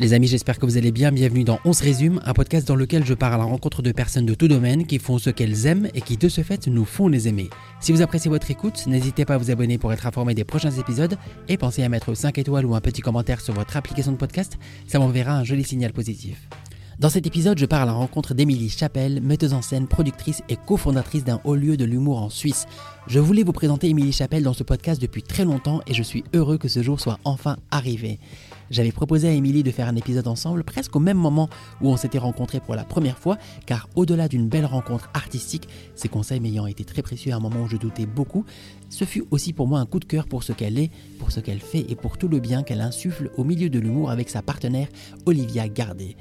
Les amis, j'espère que vous allez bien. Bienvenue dans On se résume, un podcast dans lequel je pars à la rencontre de personnes de tout domaine qui font ce qu'elles aiment et qui de ce fait nous font les aimer. Si vous appréciez votre écoute, n'hésitez pas à vous abonner pour être informé des prochains épisodes et pensez à mettre 5 étoiles ou un petit commentaire sur votre application de podcast, ça m'enverra un joli signal positif. Dans cet épisode, je pars à la rencontre d'Émilie Chapelle, metteuse en scène, productrice et cofondatrice d'un haut lieu de l'humour en Suisse. Je voulais vous présenter Émilie Chapelle dans ce podcast depuis très longtemps et je suis heureux que ce jour soit enfin arrivé. J'avais proposé à Émilie de faire un épisode ensemble presque au même moment où on s'était rencontrés pour la première fois, car au-delà d'une belle rencontre artistique, ses conseils m'ayant été très précieux à un moment où je doutais beaucoup, ce fut aussi pour moi un coup de cœur pour ce qu'elle est, pour ce qu'elle fait et pour tout le bien qu'elle insuffle au milieu de l'humour avec sa partenaire Olivia Gardet.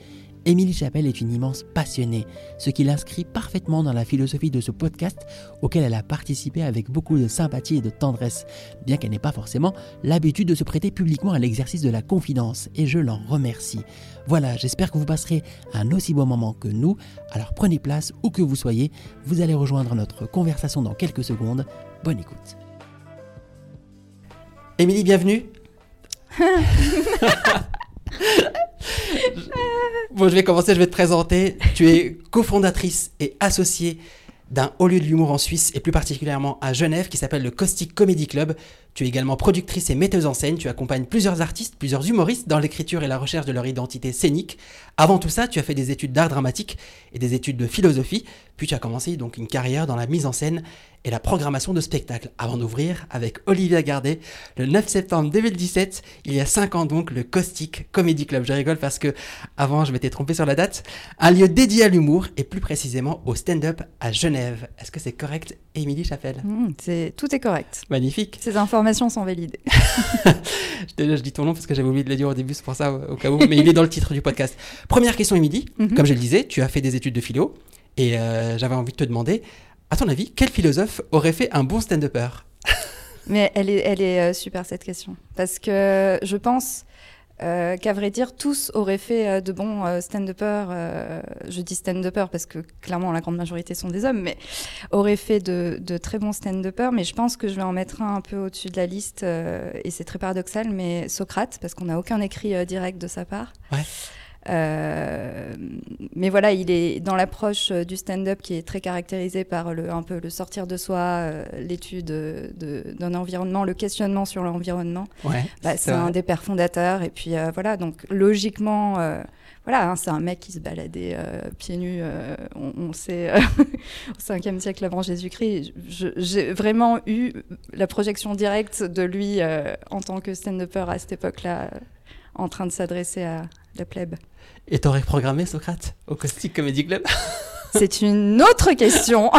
Émilie Chapelle est une immense passionnée, ce qui l'inscrit parfaitement dans la philosophie de ce podcast auquel elle a participé avec beaucoup de sympathie et de tendresse, bien qu'elle n'ait pas forcément l'habitude de se prêter publiquement à l'exercice de la confidence, et je l'en remercie. Voilà, j'espère que vous passerez un aussi bon moment que nous, alors prenez place où que vous soyez, vous allez rejoindre notre conversation dans quelques secondes. Bonne écoute. Émilie, bienvenue. bon, je vais commencer, je vais te présenter. Tu es cofondatrice et associée d'un haut lieu de l'humour en Suisse et plus particulièrement à Genève qui s'appelle le Caustic Comedy Club. Tu es également productrice et metteuse en scène. Tu accompagnes plusieurs artistes, plusieurs humoristes dans l'écriture et la recherche de leur identité scénique. Avant tout ça, tu as fait des études d'art dramatique et des études de philosophie. Puis tu as commencé donc une carrière dans la mise en scène et la programmation de spectacles avant d'ouvrir avec Olivia Gardet le 9 septembre 2017, il y a 5 ans donc, le Caustic Comedy Club. Je rigole parce que avant je m'étais trompé sur la date. Un lieu dédié à l'humour et plus précisément au stand-up à Genève. Est-ce que c'est correct, Émilie Chapelle? Mmh, c'est, Tout est correct. Magnifique. Ces informations sont validées. je, je dis ton nom parce que j'avais oublié de le dire au début, c'est pour ça au, cas où, mais il est dans le titre du podcast. Première question, Émilie. Mmh. Comme je le disais, tu as fait des études de philo et euh, j'avais envie de te demander à ton avis, quel philosophe aurait fait un bon stand-upper? Mais elle est, elle est euh, super cette question. Parce que je pense euh, qu'à vrai dire, tous auraient fait de bons stand-uppers. je dis stand-uppers parce que clairement la grande majorité sont des hommes, mais auraient fait de, de très bons stand-uppers. Mais je pense que je vais en mettre un un peu au-dessus de la liste. et c'est très paradoxal, mais Socrate, parce qu'on n'a aucun écrit direct de sa part. Ouais. Euh, mais voilà, il est dans l'approche euh, du stand-up qui est très caractérisée par le, un peu le sortir de soi, euh, l'étude d'un environnement, le questionnement sur l'environnement. Ouais, bah, c'est un des pères fondateurs. Et puis voilà, donc logiquement, voilà, hein, c'est un mec qui se baladait pieds nus, on, sait, au 5e siècle avant Jésus-Christ. J'ai vraiment eu la projection directe de lui en tant que stand-upper à cette époque-là, en train de s'adresser à la plèbe. Et t'aurais programmé Socrate au Caustic Comedy Club? C'est une autre question.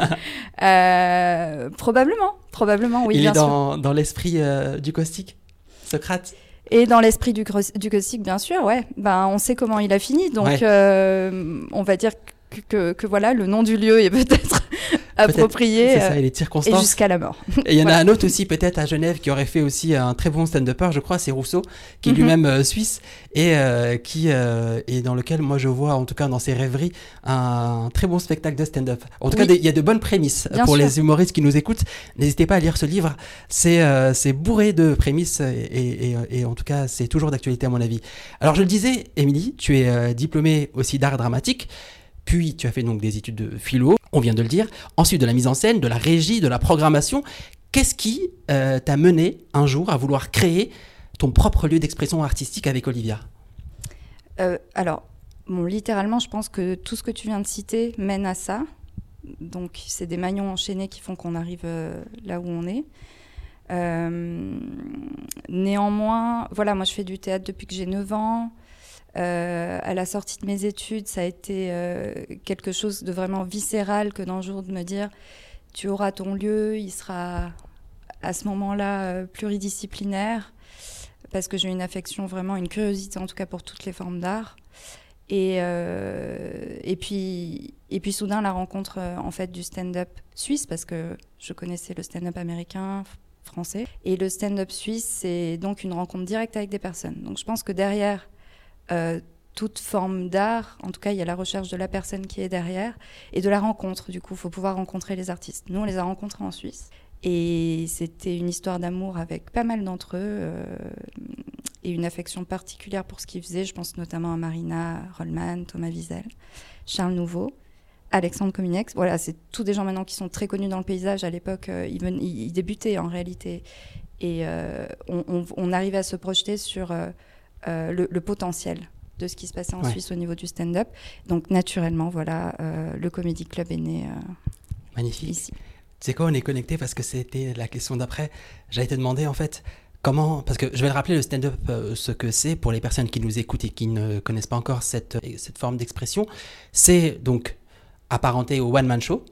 euh, probablement, probablement, oui. Il bien est dans, dans l'esprit euh, du caustique, Socrate? Et dans l'esprit du, du caustique, bien sûr, ouais. Ben, on sait comment il a fini, donc euh, on va dire que, que, voilà, le nom du lieu est peut-être approprié. Ça, et les circonstances. Et jusqu'à la mort. Et il y en a un autre aussi, peut-être à Genève, qui aurait fait aussi un très bon stand-upper, je crois, c'est Rousseau, qui est mhm. lui-même euh, suisse et euh, qui euh, est dans lequel moi je vois, en tout cas dans ses rêveries, un très bon spectacle de stand-up. En tout cas, il y a de bonnes prémices pour les humoristes qui nous écoutent. N'hésitez pas à lire ce livre. C'est c'est bourré de prémices et, et, et en tout cas, c'est toujours d'actualité à mon avis. Alors je le disais, Émilie, tu es diplômée aussi d'art dramatique. Puis tu as fait donc des études de philo, on vient de le dire. Ensuite de la mise en scène, de la régie, de la programmation. Qu'est-ce qui euh, t'a mené un jour à vouloir créer ton propre lieu d'expression artistique avec Olivia? Euh, Alors, littéralement, je pense que tout ce que tu viens de citer mène à ça. Donc, c'est des maillons enchaînés qui font qu'on arrive euh, là où on est. néanmoins, voilà, moi je fais du théâtre depuis que j'ai 9 ans. Euh, à la sortie de mes études, ça a été euh, quelque chose de vraiment viscéral que d'un jour de me dire tu auras ton lieu, il sera à ce moment-là euh, pluridisciplinaire, parce que j'ai une affection, vraiment une curiosité en tout cas pour toutes les formes d'art. Et, et, puis, et puis soudain, la rencontre en fait du stand-up suisse, parce que je connaissais le stand-up américain, français. Et le stand-up suisse, c'est donc une rencontre directe avec des personnes. Donc je pense que derrière euh, toute forme d'art. En tout cas, il y a la recherche de la personne qui est derrière et de la rencontre. Du coup, il faut pouvoir rencontrer les artistes. Nous, on les a rencontrés en Suisse. Et c'était une histoire d'amour avec pas mal d'entre eux. Euh, et une affection particulière pour ce qu'ils faisaient. Je pense notamment à Marina Rollman, Thomas Wiesel, Charles Nouveau. Alexandre Cominex, voilà, c'est tous des gens maintenant qui sont très connus dans le paysage. À l'époque, euh, ils, débutaient en réalité. Et on, arrivait à se projeter sur euh, le, potentiel de ce qui se passait en Suisse au niveau du stand-up. Donc, naturellement, voilà, le Comedy Club est né Magnifique. ici. Tu sais quoi, on est connecté parce que c'était la question d'après. J'allais te demander, en fait, Comment Parce que je vais le rappeler, le stand-up, ce que c'est pour les personnes qui nous écoutent et qui ne connaissent pas encore cette, cette forme d'expression. C'est donc apparenté au one-man show,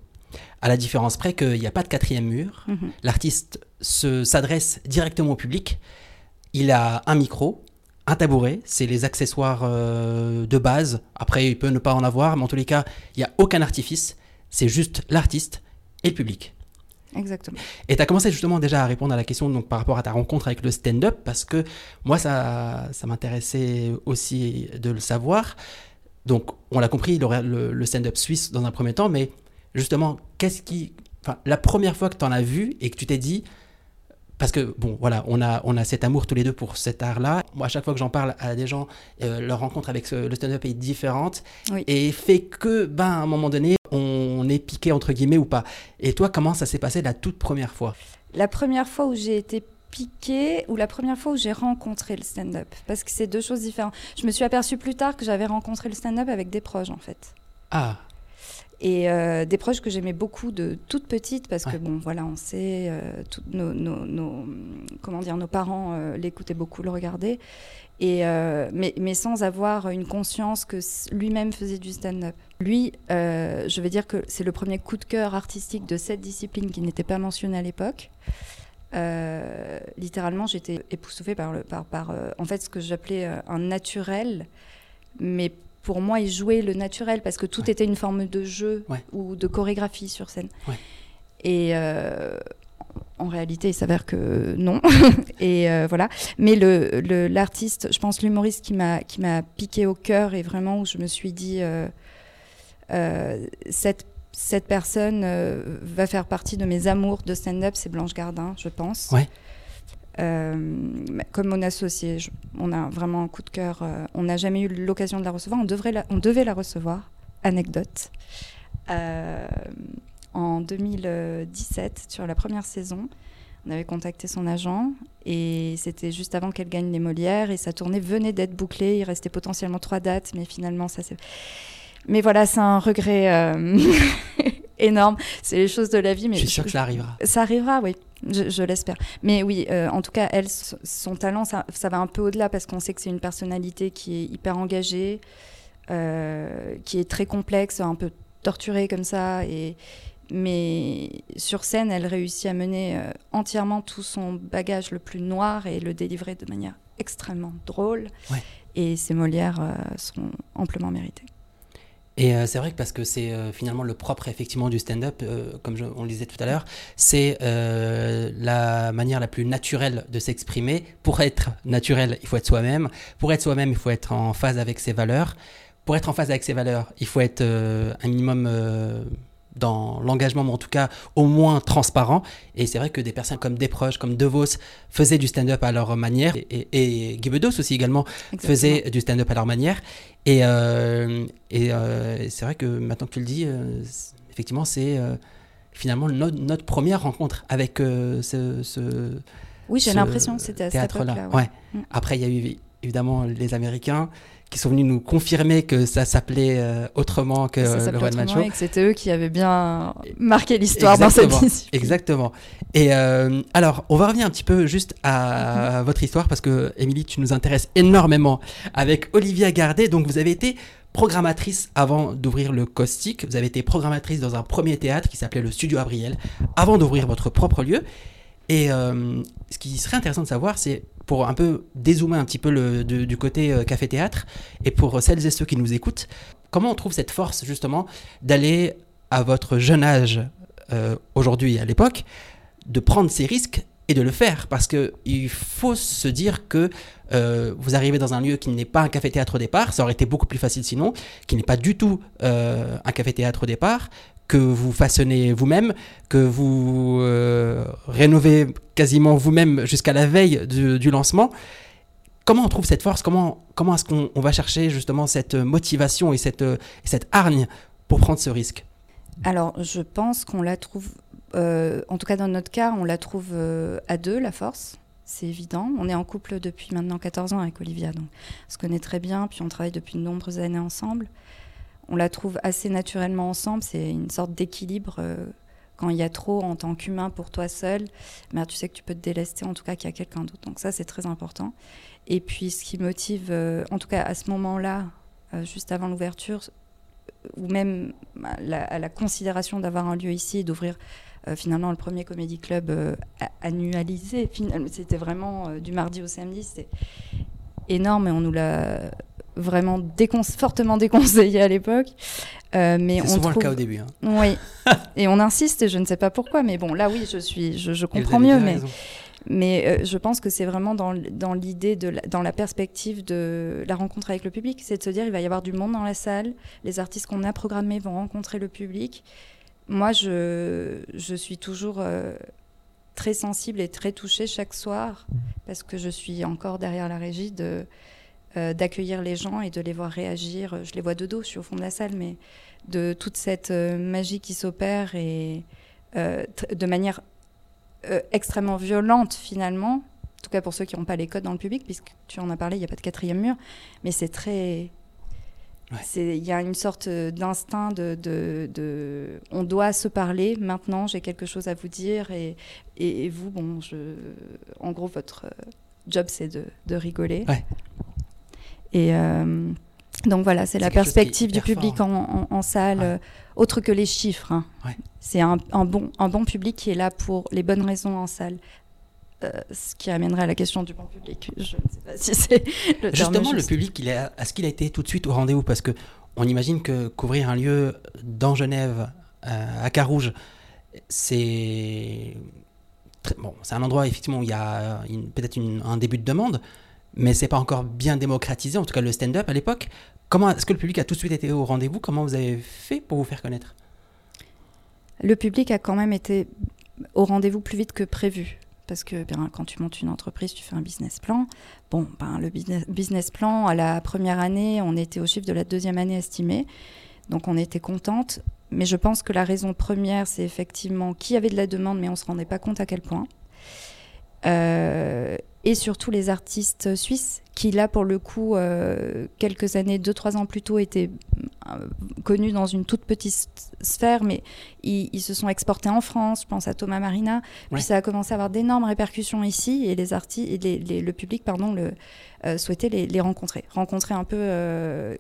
à la différence près qu'il n'y a pas de quatrième mur. Mhm. L'artiste s'adresse directement au public. Il a un micro, un tabouret, c'est les accessoires euh, de base. Après, il peut ne pas en avoir, mais en tous les cas, il n'y a aucun artifice. C'est juste l'artiste et le public. Exactement. Et tu as commencé justement déjà à répondre à la question donc, par rapport à ta rencontre avec le stand-up, parce que moi, ça, ça m'intéressait aussi de le savoir. Donc, on l'a compris, le, stand-up suisse dans un premier temps, mais justement, qu'est-ce qui. Enfin, la première fois que tu en as vu et que tu t'es dit. Parce que, bon, voilà, on a, on a cet amour tous les deux pour cet art-là. Moi, à chaque fois que j'en parle à des gens, euh, leur rencontre avec le stand-up est différente. Et fait que, ben, à un moment donné, on est piqué, entre guillemets, ou pas. Et toi, comment ça s'est passé la toute première fois? La première fois où j'ai été piqué ou la première fois où j'ai rencontré le stand-up Parce que c'est deux choses différentes. Je me suis aperçue plus tard que j'avais rencontré le stand-up avec des proches en fait. Ah et euh, des proches que j'aimais beaucoup de toute petite parce que bon voilà on sait euh, nos, nos, comment dire nos parents euh, l'écoutaient beaucoup le regardaient. Et mais, mais, sans avoir une conscience que lui-même faisait du stand-up. Lui je vais dire que c'est le premier coup de cœur artistique de cette discipline qui n'était pas mentionné à l'époque. Euh, littéralement, j'étais époustouflée par, le, par, par euh, en fait, ce que j'appelais euh, un naturel. Mais pour moi, il jouait le naturel parce que tout était une forme de jeu ou de chorégraphie sur scène. Et en réalité, il s'avère que non. et voilà. Mais l'artiste, je pense l'humoriste qui m'a qui m'a piqué au cœur et vraiment où je me suis dit cette cette personne euh, va faire partie de mes amours de stand-up, c'est Blanche Gardin, je pense. Euh, comme mon associé, on a vraiment un coup de cœur. Euh, on n'a jamais eu l'occasion de la recevoir. On, devrait on devait la recevoir. Anecdote. en 2017, sur la première saison, on avait contacté son agent et c'était juste avant qu'elle gagne les Molières et sa tournée venait d'être bouclée. Il restait potentiellement trois dates, mais finalement ça s'est mais voilà, c'est un regret euh, énorme. C'est les choses de la vie. Mais je suis sûre que ça arrivera. Ça arrivera, oui. Je, l'espère. Mais oui, euh, en tout cas, elle, son talent, ça, va un peu au-delà parce qu'on sait que c'est une personnalité qui est hyper engagée, euh, qui est très complexe, un peu torturée comme ça. Et, mais sur scène, elle réussit à mener entièrement tout son bagage le plus noir et le délivrer de manière extrêmement drôle. Et ses Molières sont amplement méritées. Et euh, c'est vrai que parce que c'est euh, finalement le propre effectivement du stand-up, euh, comme on le disait tout à l'heure, c'est la manière la plus naturelle de s'exprimer. Pour être naturel, il faut être soi-même. Pour être soi-même, il faut être en phase avec ses valeurs. Pour être en phase avec ses valeurs, il faut être un minimum dans l'engagement, mais en tout cas au moins transparent. Et c'est vrai que des personnes comme Desproges, comme De faisaient du stand-up à leur manière, et, et, aussi également faisait du stand-up à leur manière. Et, euh, et euh, c'est vrai que maintenant que tu le dis, euh, effectivement, c'est finalement notre, première rencontre avec ce, ce, Oui, j'ai l'impression que c'était à cette époque-là. Ouais. Mm. Après, il y a eu évidemment les Américains qui sont venus nous confirmer que ça s'appelait euh, autrement que le One Man Show. Et que c'était eux qui avaient bien marqué l'histoire dans cette discipline. Exactement. Et euh, alors, on va revenir un petit peu juste à mhm. votre histoire parce que, Émilie, tu nous intéresses énormément avec Olivia Gardet. Donc, vous avez été programmatrice avant d'ouvrir le Caustic. Vous avez été programmatrice dans un premier théâtre qui s'appelait le Studio Abriel avant d'ouvrir votre propre lieu. Et euh, ce qui serait intéressant de savoir, c'est pour un peu dézoomer un petit peu du côté euh, café-théâtre, et pour celles et ceux qui nous écoutent, comment on trouve cette force justement d'aller à votre jeune âge euh, aujourd'hui à l'époque, de prendre ces risques et de le faire? Parce que il faut se dire que euh, vous arrivez dans un lieu qui n'est pas un café-théâtre au départ, ça aurait été beaucoup plus facile sinon, qui n'est pas du tout un café-théâtre au départ, que vous façonnez vous-même, que vous euh, rénovez quasiment vous-même jusqu'à la veille du, lancement. comment on trouve cette force? Comment, comment est-ce qu'on va chercher justement cette motivation et cette, cette hargne pour prendre ce risque? Alors, je pense qu'on la trouve, euh, en tout cas dans notre cas, on la trouve euh, à deux, la force. C'est évident. On est en couple depuis maintenant 14 ans avec Olivia, donc on se connaît très bien, puis on travaille depuis de nombreuses années ensemble. On la trouve assez naturellement ensemble. C'est une sorte d'équilibre. Euh, quand il y a trop en tant qu'humain pour toi seul, mais tu sais que tu peux te délester en tout cas qu'il y a quelqu'un d'autre. Donc ça, c'est très important. Et puis ce qui motive, euh, en tout cas à ce moment-là, euh, juste avant l'ouverture, ou même à la, considération d'avoir un lieu ici et d'ouvrir euh, finalement le premier comédie club annualisé, c'était vraiment du mardi au samedi, c'était énorme et on nous l'a vraiment fortement déconseillé à l'époque. Euh, mais c'est souvent le cas au début. Hein. Oui. et on insiste, et je ne sais pas pourquoi, mais bon, là, oui, je suis, je, comprends mieux, mais, mais euh, je pense que c'est vraiment dans, dans l'idée, de dans la perspective de la rencontre avec le public, c'est de se dire, il va y avoir du monde dans la salle, les artistes qu'on a programmés vont rencontrer le public. Moi, je, je suis toujours euh, très sensible et très touchée chaque soir, parce que je suis encore derrière la régie de euh, d'accueillir les gens et de les voir réagir. Je les vois de dos, je suis au fond de la salle, mais de toute cette euh, magie qui s'opère et euh, de manière extrêmement violente finalement. En tout cas pour ceux qui n'ont pas les codes dans le public, puisque tu en as parlé, il n'y a pas de quatrième mur, mais c'est très Il y a une sorte d'instinct de, de, On doit se parler maintenant, j'ai quelque chose à vous dire. Et, et, vous, bon, je, en gros, votre job, c'est de, de rigoler. Ouais. Et euh, donc voilà, c'est la perspective du public en, salle, euh, autre que les chiffres. Hein. C'est un, bon, un bon public qui est là pour les bonnes raisons en salle. Euh, ce qui amènerait à la question du bon public. Je ne sais pas si c'est le Justement, le public, il est-ce qu'il a été tout de suite au rendez-vous Parce que on imagine que couvrir un lieu dans Genève, à Carouge, c'est bon, c'est un endroit effectivement où il y a peut-être un début de demande, mais c'est pas encore bien démocratisé, en tout cas le stand-up à l'époque. Comment est-ce que le public a tout de suite été au rendez-vous? Comment vous avez fait pour vous faire connaître? Le public a quand même été au rendez-vous plus vite que prévu. Parce que bien, quand tu montes une entreprise, tu fais un business plan. Bon, ben, le business, plan, à la première année, on était au chiffre de la deuxième année estimée. Donc on était contente. Mais je pense que la raison première, c'est effectivement qu'il y avait de la demande, mais on ne se rendait pas compte à quel point. Euh, et surtout les artistes suisses qui là pour le coup euh, quelques années, deux trois ans plus tôt étaient euh, connus dans une toute petite sphère, mais ils, se sont exportés en France. Je pense à Thomas Marina. Puis ça a commencé à avoir d'énormes répercussions ici et les artistes, le public pardon le euh, souhaitait les, rencontrer, rencontrer un peu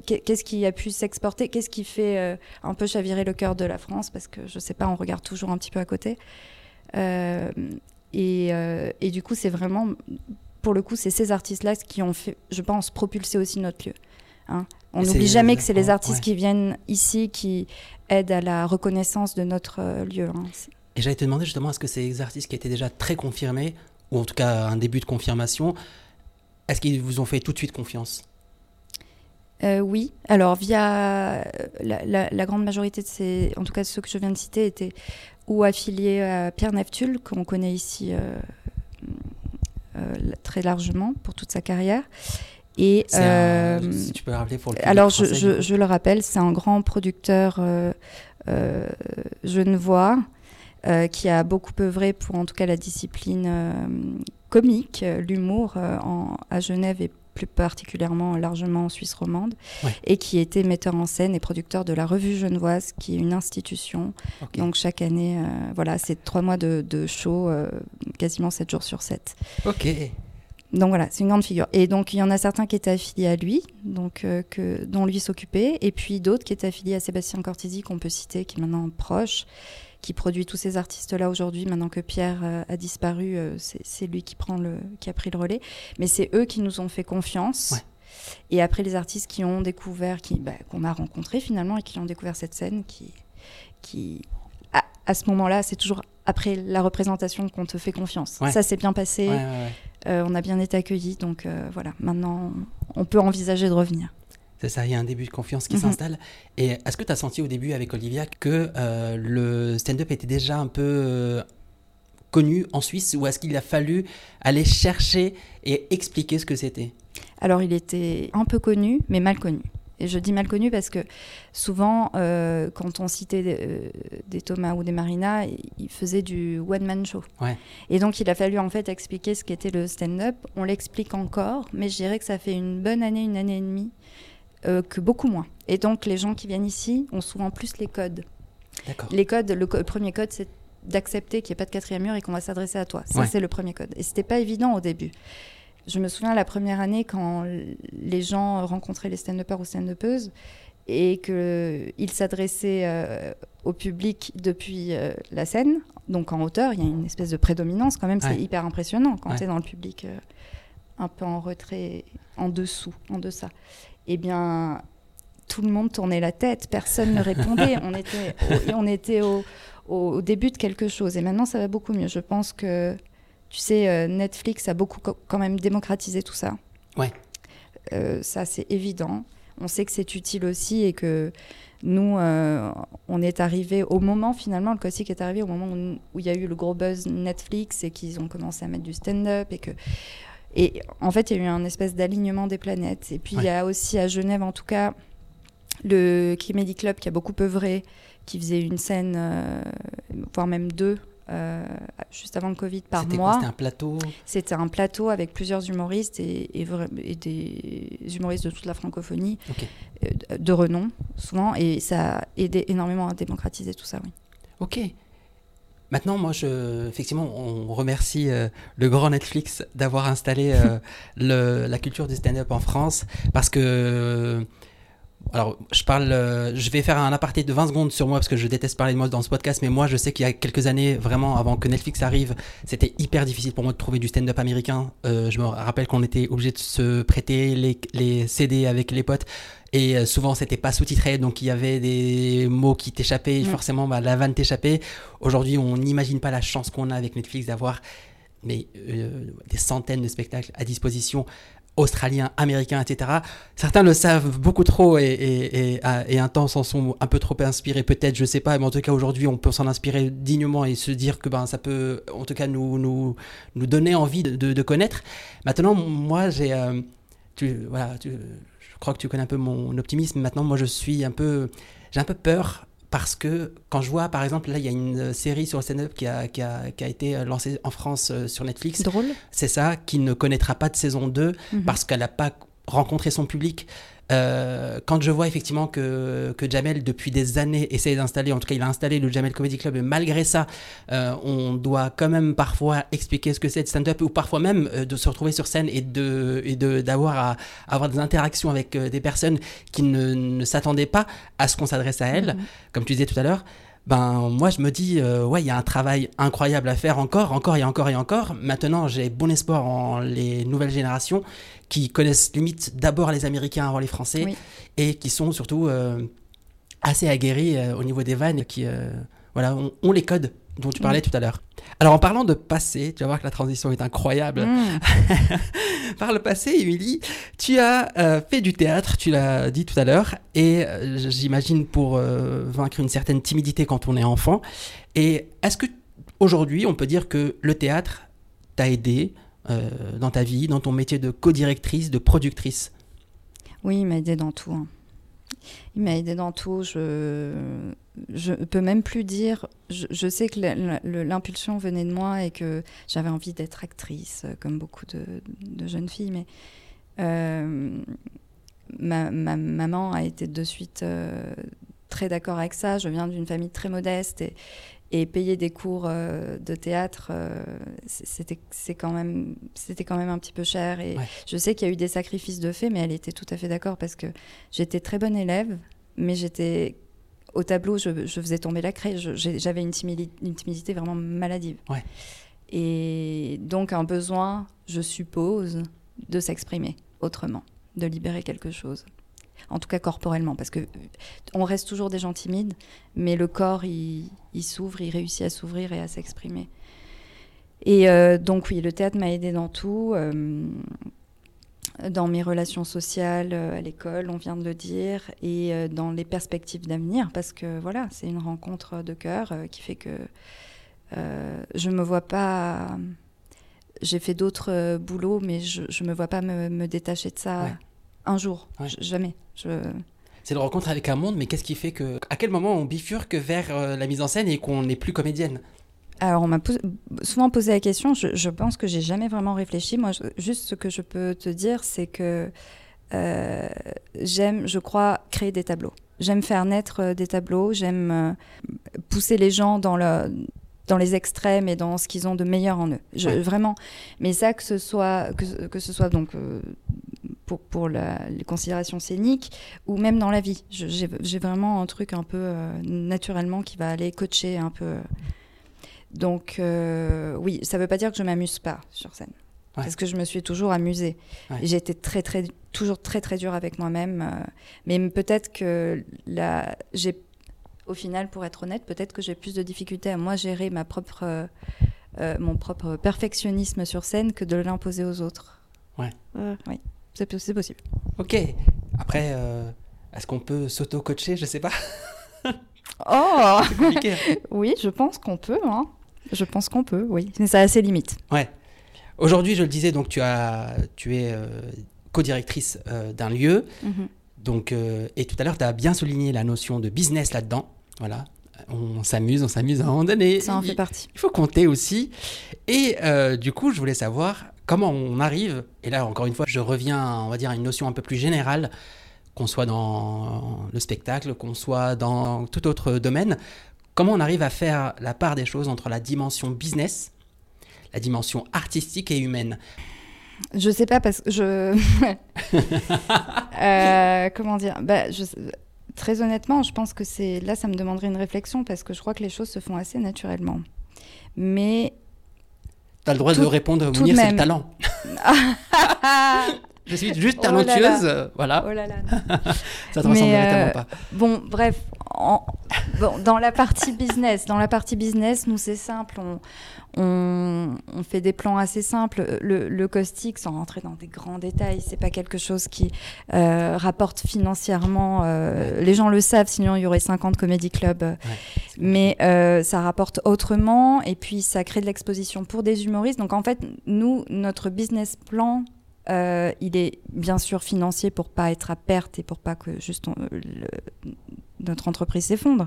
qu'est-ce qui a pu s'exporter, qu'est-ce qui fait un peu chavirer le cœur de la France? Parce que je sais pas, on regarde toujours un petit peu à côté. Euh, et, du coup, c'est vraiment, pour le coup, c'est ces artistes-là qui ont fait, je pense, propulser aussi notre lieu. Hein. On n'oublie jamais que c'est les artistes qui viennent ici qui aident à la reconnaissance de notre euh, lieu. Hein. Et j'allais te demander justement, est-ce que ces artistes qui étaient déjà très confirmés, ou en tout cas un début de confirmation, est-ce qu'ils vous ont fait tout de suite confiance? Euh, oui, alors via la, grande majorité de ces, en tout cas ceux que je viens de citer, étaient ou affiliés à Pierre Neftul, qu'on connaît ici euh, euh, très largement pour toute sa carrière. Et si tu peux rappeler pour le alors je, je, le rappelle, c'est un grand producteur genevois qui a beaucoup œuvré pour en tout cas la discipline comique, l'humour à Genève et plus particulièrement largement en Suisse romande, et qui était metteur en scène et producteur de la Revue Genevoise, qui est une institution. Donc chaque année, euh, voilà, c'est trois mois de, show, euh, quasiment sept jours sur sept. Ok. Donc voilà, c'est une grande figure. Et donc il y en a certains qui étaient affiliés à lui, donc euh, que, dont lui s'occupait, et puis d'autres qui étaient affiliés à Sébastien Cortisi, qu'on peut citer, qui est maintenant proche, qui produit tous ces artistes-là aujourd'hui. Maintenant que Pierre euh, a disparu, euh, c'est lui qui, prend le, qui a pris le relais. Mais c'est eux qui nous ont fait confiance. Et après, les artistes qui ont découvert, qui, bah, qu'on a rencontrés finalement et qui ont découvert cette scène, qui, qui à, ce moment-là, c'est toujours après la représentation qu'on te fait confiance. Ça s'est bien passé, euh, on a bien été accueillis, donc voilà, maintenant on peut envisager de revenir. C'est ça, il y a un début de confiance qui mhm. s'installe. Et est-ce que tu as senti au début avec Olivia que euh, le stand-up était déjà un peu euh, connu en Suisse ou est-ce qu'il a fallu aller chercher et expliquer ce que c'était? Alors il était un peu connu, mais mal connu. Et je dis mal connu parce que souvent, euh, quand on citait euh, des, Thomas ou des Marina, ils faisaient du one-man show. Et donc, il a fallu en fait expliquer ce qu'était le stand-up. On l'explique encore, mais je dirais que ça fait une bonne année, une année et demie, euh, que beaucoup moins. Et donc, les gens qui viennent ici ont souvent plus les codes. Les codes, le, premier code, c'est d'accepter qu'il n'y ait pas de quatrième mur et qu'on va s'adresser à toi. Ça, c'est le premier code. Et c'était pas évident au début. Je me souviens la première année quand les gens rencontraient les stand-uppers ou stand-uppeuses et qu'ils s'adressaient euh, au public depuis euh, la scène, donc en hauteur, il y a une espèce de prédominance quand même, c'est hyper impressionnant quand tu es dans le public euh, un peu en retrait, en dessous, en deçà. Eh bien, tout le monde tournait la tête, personne ne répondait, on était, on était au, au, début de quelque chose et maintenant ça va beaucoup mieux. Je pense que tu sais, euh, Netflix a beaucoup quand même démocratisé tout ça. Ouais. Euh, ça, c'est évident. On sait que c'est utile aussi et que nous, euh, on est arrivé au moment finalement, le classique est arrivé au moment où, il y a eu le gros buzz Netflix et qu'ils ont commencé à mettre du stand-up et que. Et en fait, il y a eu un espèce d'alignement des planètes. Et puis, il y a aussi à Genève, en tout cas, le Comedy Club qui a beaucoup œuvré, qui faisait une scène, voire même deux, euh, juste avant le Covid par mois? C'était un plateau? C'était un plateau avec plusieurs humoristes et, et, des humoristes de toute la francophonie, euh, de renom souvent, et ça a aidé énormément à démocratiser tout ça, oui. Ok. Maintenant, moi, je, effectivement, on remercie euh, le grand Netflix d'avoir installé le, la culture du stand-up en France, parce que alors, je parle, euh, je vais faire un aparté de 20 secondes sur moi parce que je déteste parler de moi dans ce podcast, mais moi, je sais qu'il y a quelques années, vraiment, avant que Netflix arrive, c'était hyper difficile pour moi de trouver du stand-up américain. Euh, je me rappelle qu'on était obligé de se prêter les, les CD avec les potes. Et euh, souvent, c'était pas sous-titré, donc il y avait des mots qui t'échappaient, forcément, bah, la vanne t'échappait. Aujourd'hui, on n'imagine pas la chance qu'on a avec Netflix d'avoir mais des centaines de spectacles à disposition australiens, américains, etc. Certains le savent beaucoup trop et, et, et, un temps s'en sont un peu trop inspirés, peut-être, je sais pas, mais en tout cas aujourd'hui on peut s'en inspirer dignement et se dire que ben, ça peut en tout cas nous, nous, nous donner envie de, de, connaître. Maintenant, moi j'ai... Euh, voilà, je crois que tu connais un peu mon optimisme. Maintenant, moi je suis un peu... J'ai un peu peur parce que quand je vois, par exemple, là, il y a une série sur le stand-up qui a, qui, a, qui a, été lancée en France euh, sur Netflix. Drôle. C'est ça, qui ne connaîtra pas de saison 2 mhm. parce qu'elle n'a pas rencontré son public. Euh, quand je vois effectivement que, que Jamel, depuis des années, essaie d'installer, en tout cas il a installé le Jamel Comedy Club, et malgré ça, euh, on doit quand même parfois expliquer ce que c'est de stand-up, ou parfois même euh, de se retrouver sur scène et de et de d'avoir à, avoir des interactions avec des personnes qui ne, ne s'attendaient pas à ce qu'on s'adresse à elles, mhm. comme tu disais tout à l'heure ben moi je me dis ouais il y a un travail incroyable à faire encore encore et encore et encore maintenant j'ai bon espoir en les nouvelles générations qui connaissent limite d'abord les Américains avant les Français et qui sont surtout euh, assez aguerris euh, au niveau des vannes, qui euh, voilà, ont, les codes dont tu parlais tout à l'heure. Alors en parlant de passé, tu vas voir que la transition est incroyable. Mm. Par le passé, Émilie, tu as fait du théâtre, tu l'as dit tout à l'heure, et j'imagine pour vaincre une certaine timidité quand on est enfant. Et est-ce que aujourd'hui, on peut dire que le théâtre t'a aidé dans ta vie, dans ton métier de co-directrice, de productrice Oui, il m'a aidé dans tout. Hein. Il m'a aidé dans tout. Je je peux même plus dire. Je, sais que l'impulsion venait de moi et que j'avais envie d'être actrice, comme beaucoup de, jeunes filles. Mais euh, ma, maman a été de suite euh, très d'accord avec ça. Je viens d'une famille très modeste et, et payer des cours euh, de théâtre, euh, c'était quand même quand même un petit peu cher. Et je sais qu'il y a eu des sacrifices de fait, mais elle était tout à fait d'accord parce que j'étais très bonne élève, mais j'étais au tableau, je, je, faisais tomber la craie. J'avais une, une, timidité vraiment maladive. Et donc un besoin, je suppose, de s'exprimer autrement, de libérer quelque chose en tout cas corporellement, parce que euh, on reste toujours des gens timides, mais le corps, il, s'ouvre, il réussit à s'ouvrir et à s'exprimer. Et euh, donc oui, le théâtre m'a aidé dans tout, euh, dans mes relations sociales à l'école, on vient de le dire, et dans les perspectives d'avenir, parce que voilà, c'est une rencontre de cœur qui fait que je me vois pas. J'ai fait d'autres boulots, mais je, je me vois pas me, détacher de ça. Un jour. Ouais. Jamais. Je... C'est le rencontre avec un monde, mais qu'est-ce qui fait que. À quel moment on bifurque vers euh, la mise en scène et qu'on n'est plus comédienne? Alors, on m'a pos- souvent posé la question. Je, je pense que j'ai jamais vraiment réfléchi. Moi, je- juste ce que je peux te dire, c'est que euh, j'aime, je crois, créer des tableaux. J'aime faire naître euh, des tableaux. J'aime euh, pousser les gens dans le dans les extrêmes et dans ce qu'ils ont de meilleur en eux. Je, Ouais. Vraiment. Mais ça, que ce soit que, que ce soit donc euh, pour, pour la- les considérations scéniques ou même dans la vie. J'ai vraiment un truc un peu euh, naturellement qui va aller coacher un peu. euh, donc euh, oui, ça veut pas dire que je m'amuse pas sur scène. Ouais. Parce que je me suis toujours amusée. Ouais. J'ai été très, très, toujours très, très dure avec moi-même. euh, mais peut-être que là, j'ai, au final, pour être honnête, peut-être que j'ai plus de difficultés à moi gérer ma propre, euh, mon propre perfectionnisme sur scène que de l'imposer aux autres. Ouais. Euh, oui, c'est possible. Ok. Après, euh, est-ce qu'on peut s'auto-coacher? Je sais pas. Oh compliqué. hein. Oui, je pense qu'on peut. Hein. Je pense qu'on peut, oui. Mais ça a ses limites. Ouais. Aujourd'hui, je le disais, donc tu, as, tu es euh, co-directrice euh, d'un lieu. Mhm. Donc, euh, et tout à l'heure, tu as bien souligné la notion de business là-dedans. Voilà. On s'amuse, on s'amuse à un moment donné. Ça en fait partie. Il faut compter aussi. Et euh, du coup, je voulais savoir comment on arrive, et là encore une fois, je reviens, on va dire, à une notion un peu plus générale, qu'on soit dans le spectacle, qu'on soit dans tout autre domaine, comment on arrive à faire la part des choses entre la dimension business, la dimension artistique et humaine? Je sais pas parce que je. Euh, comment dire? Bah, je... Très honnêtement, je pense que c'est. Là, ça me demanderait une réflexion parce que je crois que les choses se font assez naturellement. Mais. Tu as le droit de répondre, Mounir, c'est le talent. Je suis juste Oh là là. talentueuse, euh, voilà, Oh là là. ça te ressemble euh, pas. Bon, bref, en- bon, dans la partie business, dans la partie business, nous c'est simple, on, on, on fait des plans assez simples. Le, le caustique, sans rentrer dans des grands détails, c'est pas quelque chose qui euh, rapporte financièrement. euh, Les gens le savent, sinon il y aurait 50 comédie clubs. Mais euh, ça rapporte autrement et puis ça crée de l'exposition pour des humoristes. Donc en fait, nous, notre business plan, euh, il est bien sûr financier pour pas être à perte et pour pas que juste on- le- notre entreprise s'effondre.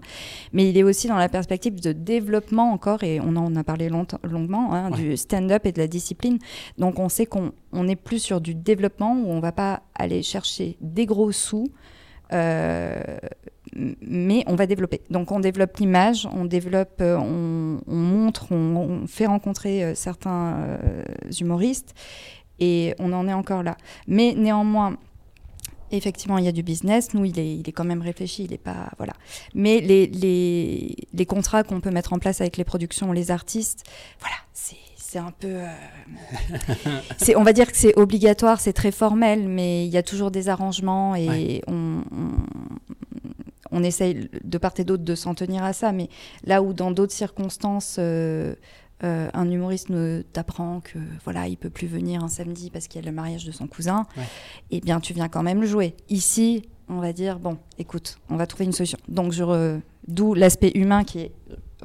Mais il est aussi dans la perspective de développement encore, et on en a parlé longuement, hein, Ouais. du stand-up et de la discipline. Donc on sait qu'on on est plus sur du développement où on va pas aller chercher des gros sous. euh, mais on va développer. Donc on développe l'image, on développe, euh, on, on montre, on, on fait rencontrer certains euh, humoristes et on en est encore là. Mais néanmoins, effectivement, il y a du business. Nous, il est, il est quand même réfléchi, il est pas voilà. Mais les, les, les contrats qu'on peut mettre en place avec les productions, les artistes, voilà, c'est c'est un peu. euh, c'est, on va dire que c'est obligatoire, c'est très formel, mais il y a toujours des arrangements et Ouais. on, on, on essaye de part et d'autre de s'en tenir à ça. Mais là où dans d'autres circonstances, euh, euh, un humoriste nous t'apprend que voilà, il peut plus venir un samedi parce qu'il y a le mariage de son cousin, Ouais. eh bien tu viens quand même le jouer. Ici, on va dire bon, écoute, on va trouver une solution. Donc je d'où l'aspect humain qui est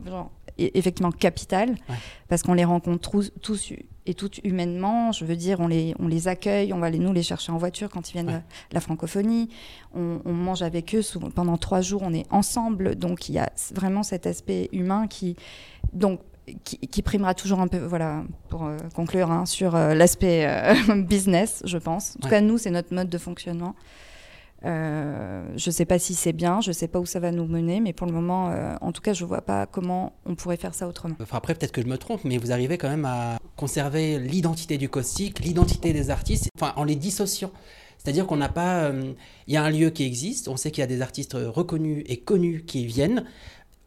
genre, effectivement capital Ouais. parce qu'on les rencontre tous, tous et toutes humainement. Je veux dire, on les, on les accueille, on va les, nous les chercher en voiture quand ils viennent Ouais. la francophonie. On, on mange avec eux souvent- pendant trois jours, on est ensemble. Donc il y a vraiment cet aspect humain qui, donc, qui, qui primera toujours un peu, voilà, pour euh, conclure, hein, sur euh, l'aspect euh, business, je pense. En tout Ouais. cas, nous, c'est notre mode de fonctionnement. Je ne sais pas si c'est bien, je ne sais pas où ça va nous mener, mais pour le moment, en tout cas, je ne vois pas comment on pourrait faire ça autrement. Enfin, après, peut-être que je me trompe, mais vous arrivez quand même à conserver l'identité du caustique, l'identité des artistes, enfin, en les dissociant. C'est-à-dire qu'on n'a pas. Il y a un lieu qui existe, on sait qu'il y a des artistes reconnus et connus qui viennent.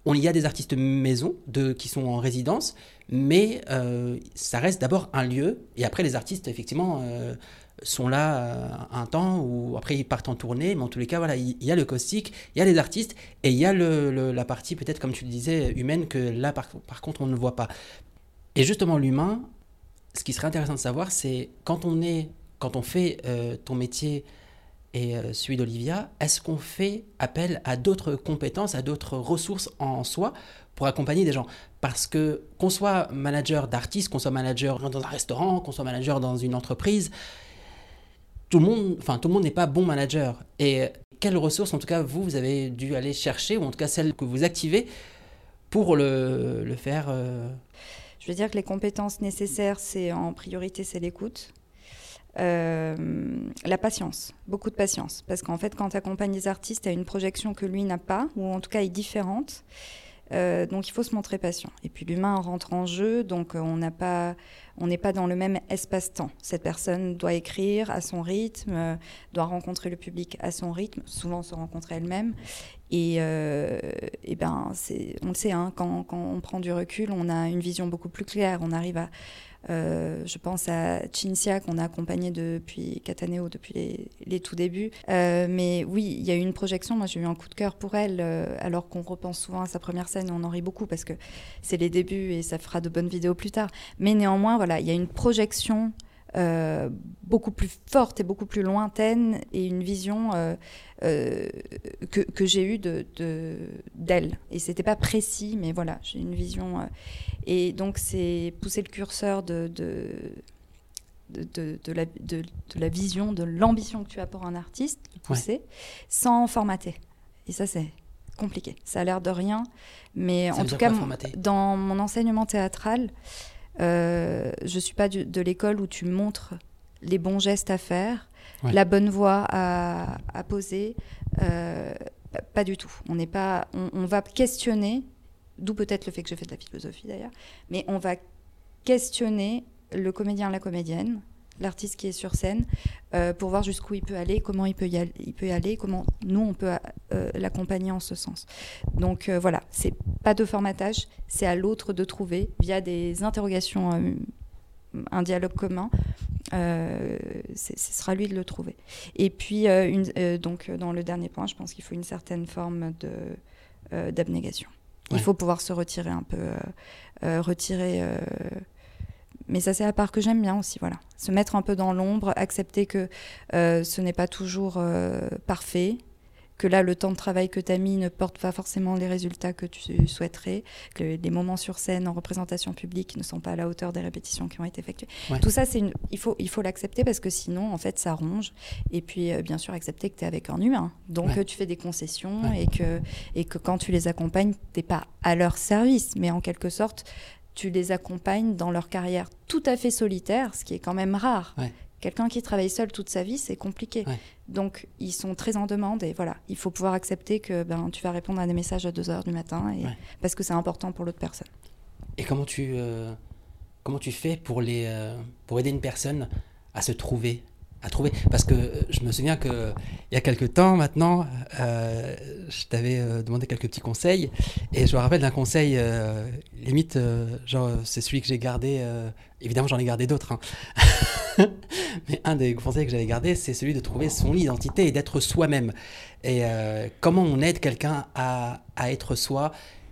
On, y a des artistes maison qui sont en résidence, mais euh, ça reste d'abord un lieu. Et après, les artistes, effectivement, euh, sont là euh, un temps, ou après ils partent en tournée. Mais en tous les cas, voilà, il y a le caustique, il y a les artistes, et il y a la partie, peut-être, comme tu le disais, humaine, que là, par, contre, on ne voit pas. Et justement, l'humain, ce qui serait intéressant de savoir, c'est quand on est, quand on fait ton métier et euh, celui d'Olivia, est-ce qu'on fait appel à d'autres compétences, à d'autres ressources en soi pour accompagner des gens? Parce que qu'on soit manager d'artiste, qu'on soit manager dans un restaurant, qu'on soit manager dans une entreprise, tout le monde, enfin tout le monde n'est pas bon manager. Et quelles ressources, en tout cas, vous, vous avez dû aller chercher, ou en tout cas celles que vous activez pour le, faire euh, Je veux dire que les compétences nécessaires, c'est en priorité, c'est l'écoute. Euh, la patience, beaucoup de patience. Parce qu'en fait, quand tu accompagnes des artistes, tu as une projection que lui n'a pas, ou en tout cas est différente. Euh, donc il faut se montrer patient. Et puis l'humain rentre en jeu, donc pas, on n'est pas dans le même espace-temps. Cette personne doit écrire à son rythme, doit rencontrer le public à son rythme, souvent se rencontrer elle-même. Et, euh, et ben, on le sait, hein, quand, on prend du recul, on a une vision beaucoup plus claire. On arrive à, euh, je pense à Cinzia qu'on a accompagné depuis Cataneo, depuis les, tout débuts. Euh, mais oui, il y a eu une projection. Moi, j'ai eu un coup de cœur pour elle, euh, alors qu'on repense souvent à sa première scène et on en rit beaucoup parce que c'est les débuts et ça fera de bonnes vidéos plus tard. Mais néanmoins, voilà, il y a une projection beaucoup plus forte et beaucoup plus lointaine et une vision que, j'ai eue de, d'elle. Et c'était pas précis, mais voilà, j'ai une vision. Et donc, c'est pousser le curseur de, de, de, de la, de, la, vision, de l'ambition que tu as pour un artiste, pousser, sans formater. Et ça, c'est compliqué. Ça a l'air de rien, mais en tout cas, dans mon enseignement théâtral, euh, je ne suis pas de l'école où tu montres les bons gestes à faire, la bonne voie à, poser. Euh, pas du tout. On n'est pas. On, va questionner, d'où peut-être le fait que j'ai fait de la philosophie d'ailleurs, mais on va questionner le comédien, la comédienne, l'artiste qui est sur scène, euh, pour voir jusqu'où il peut aller, comment il peut y aller, comment nous on peut euh, l'accompagner en ce sens. Donc euh, voilà, c'est pas de formatage, c'est à l'autre de trouver via des interrogations, un dialogue commun. ce sera lui de le trouver. Et puis donc dans le dernier point, je pense qu'il faut une certaine forme d'abnégation. Il faut pouvoir se retirer un peu, retirer mais ça, c'est la part que j'aime bien aussi, voilà. Se mettre un peu dans l'ombre, accepter que euh, ce n'est pas toujours euh, parfait, que là, le temps de travail que tu as mis ne porte pas forcément les résultats que tu souhaiterais, que les moments sur scène en représentation publique ne sont pas à la hauteur des répétitions qui ont été effectuées. Tout ça, c'est une... il faut il faut l'accepter parce que sinon, en fait, ça ronge. Et puis, euh, bien sûr, accepter que tu es avec un humain. Donc, tu fais des concessions et, que, et que quand tu les accompagnes, tu pas à leur service, mais en quelque sorte, tu les accompagnes dans leur carrière tout à fait solitaire, ce qui est quand même rare. Quelqu'un qui travaille seul toute sa vie, c'est compliqué. Donc, ils sont très en demande et voilà, il faut pouvoir accepter que ben, tu vas répondre à des messages à 2 heures du matin et, parce que c'est important pour l'autre personne. Et comment tu, euh, comment tu fais pour, les, euh, pour aider une personne à se trouver à trouver? Parce que euh, je me souviens qu'il y a quelques temps maintenant, euh, je t'avais demandé quelques petits conseils et je me rappelle d'un conseil, limite, genre, c'est celui que j'ai gardé. évidemment, j'en ai gardé d'autres. Hein. Mais un des conseils que j'avais gardé, c'est celui de trouver son identité et d'être soi-même. Et comment on aide quelqu'un à, à, être soi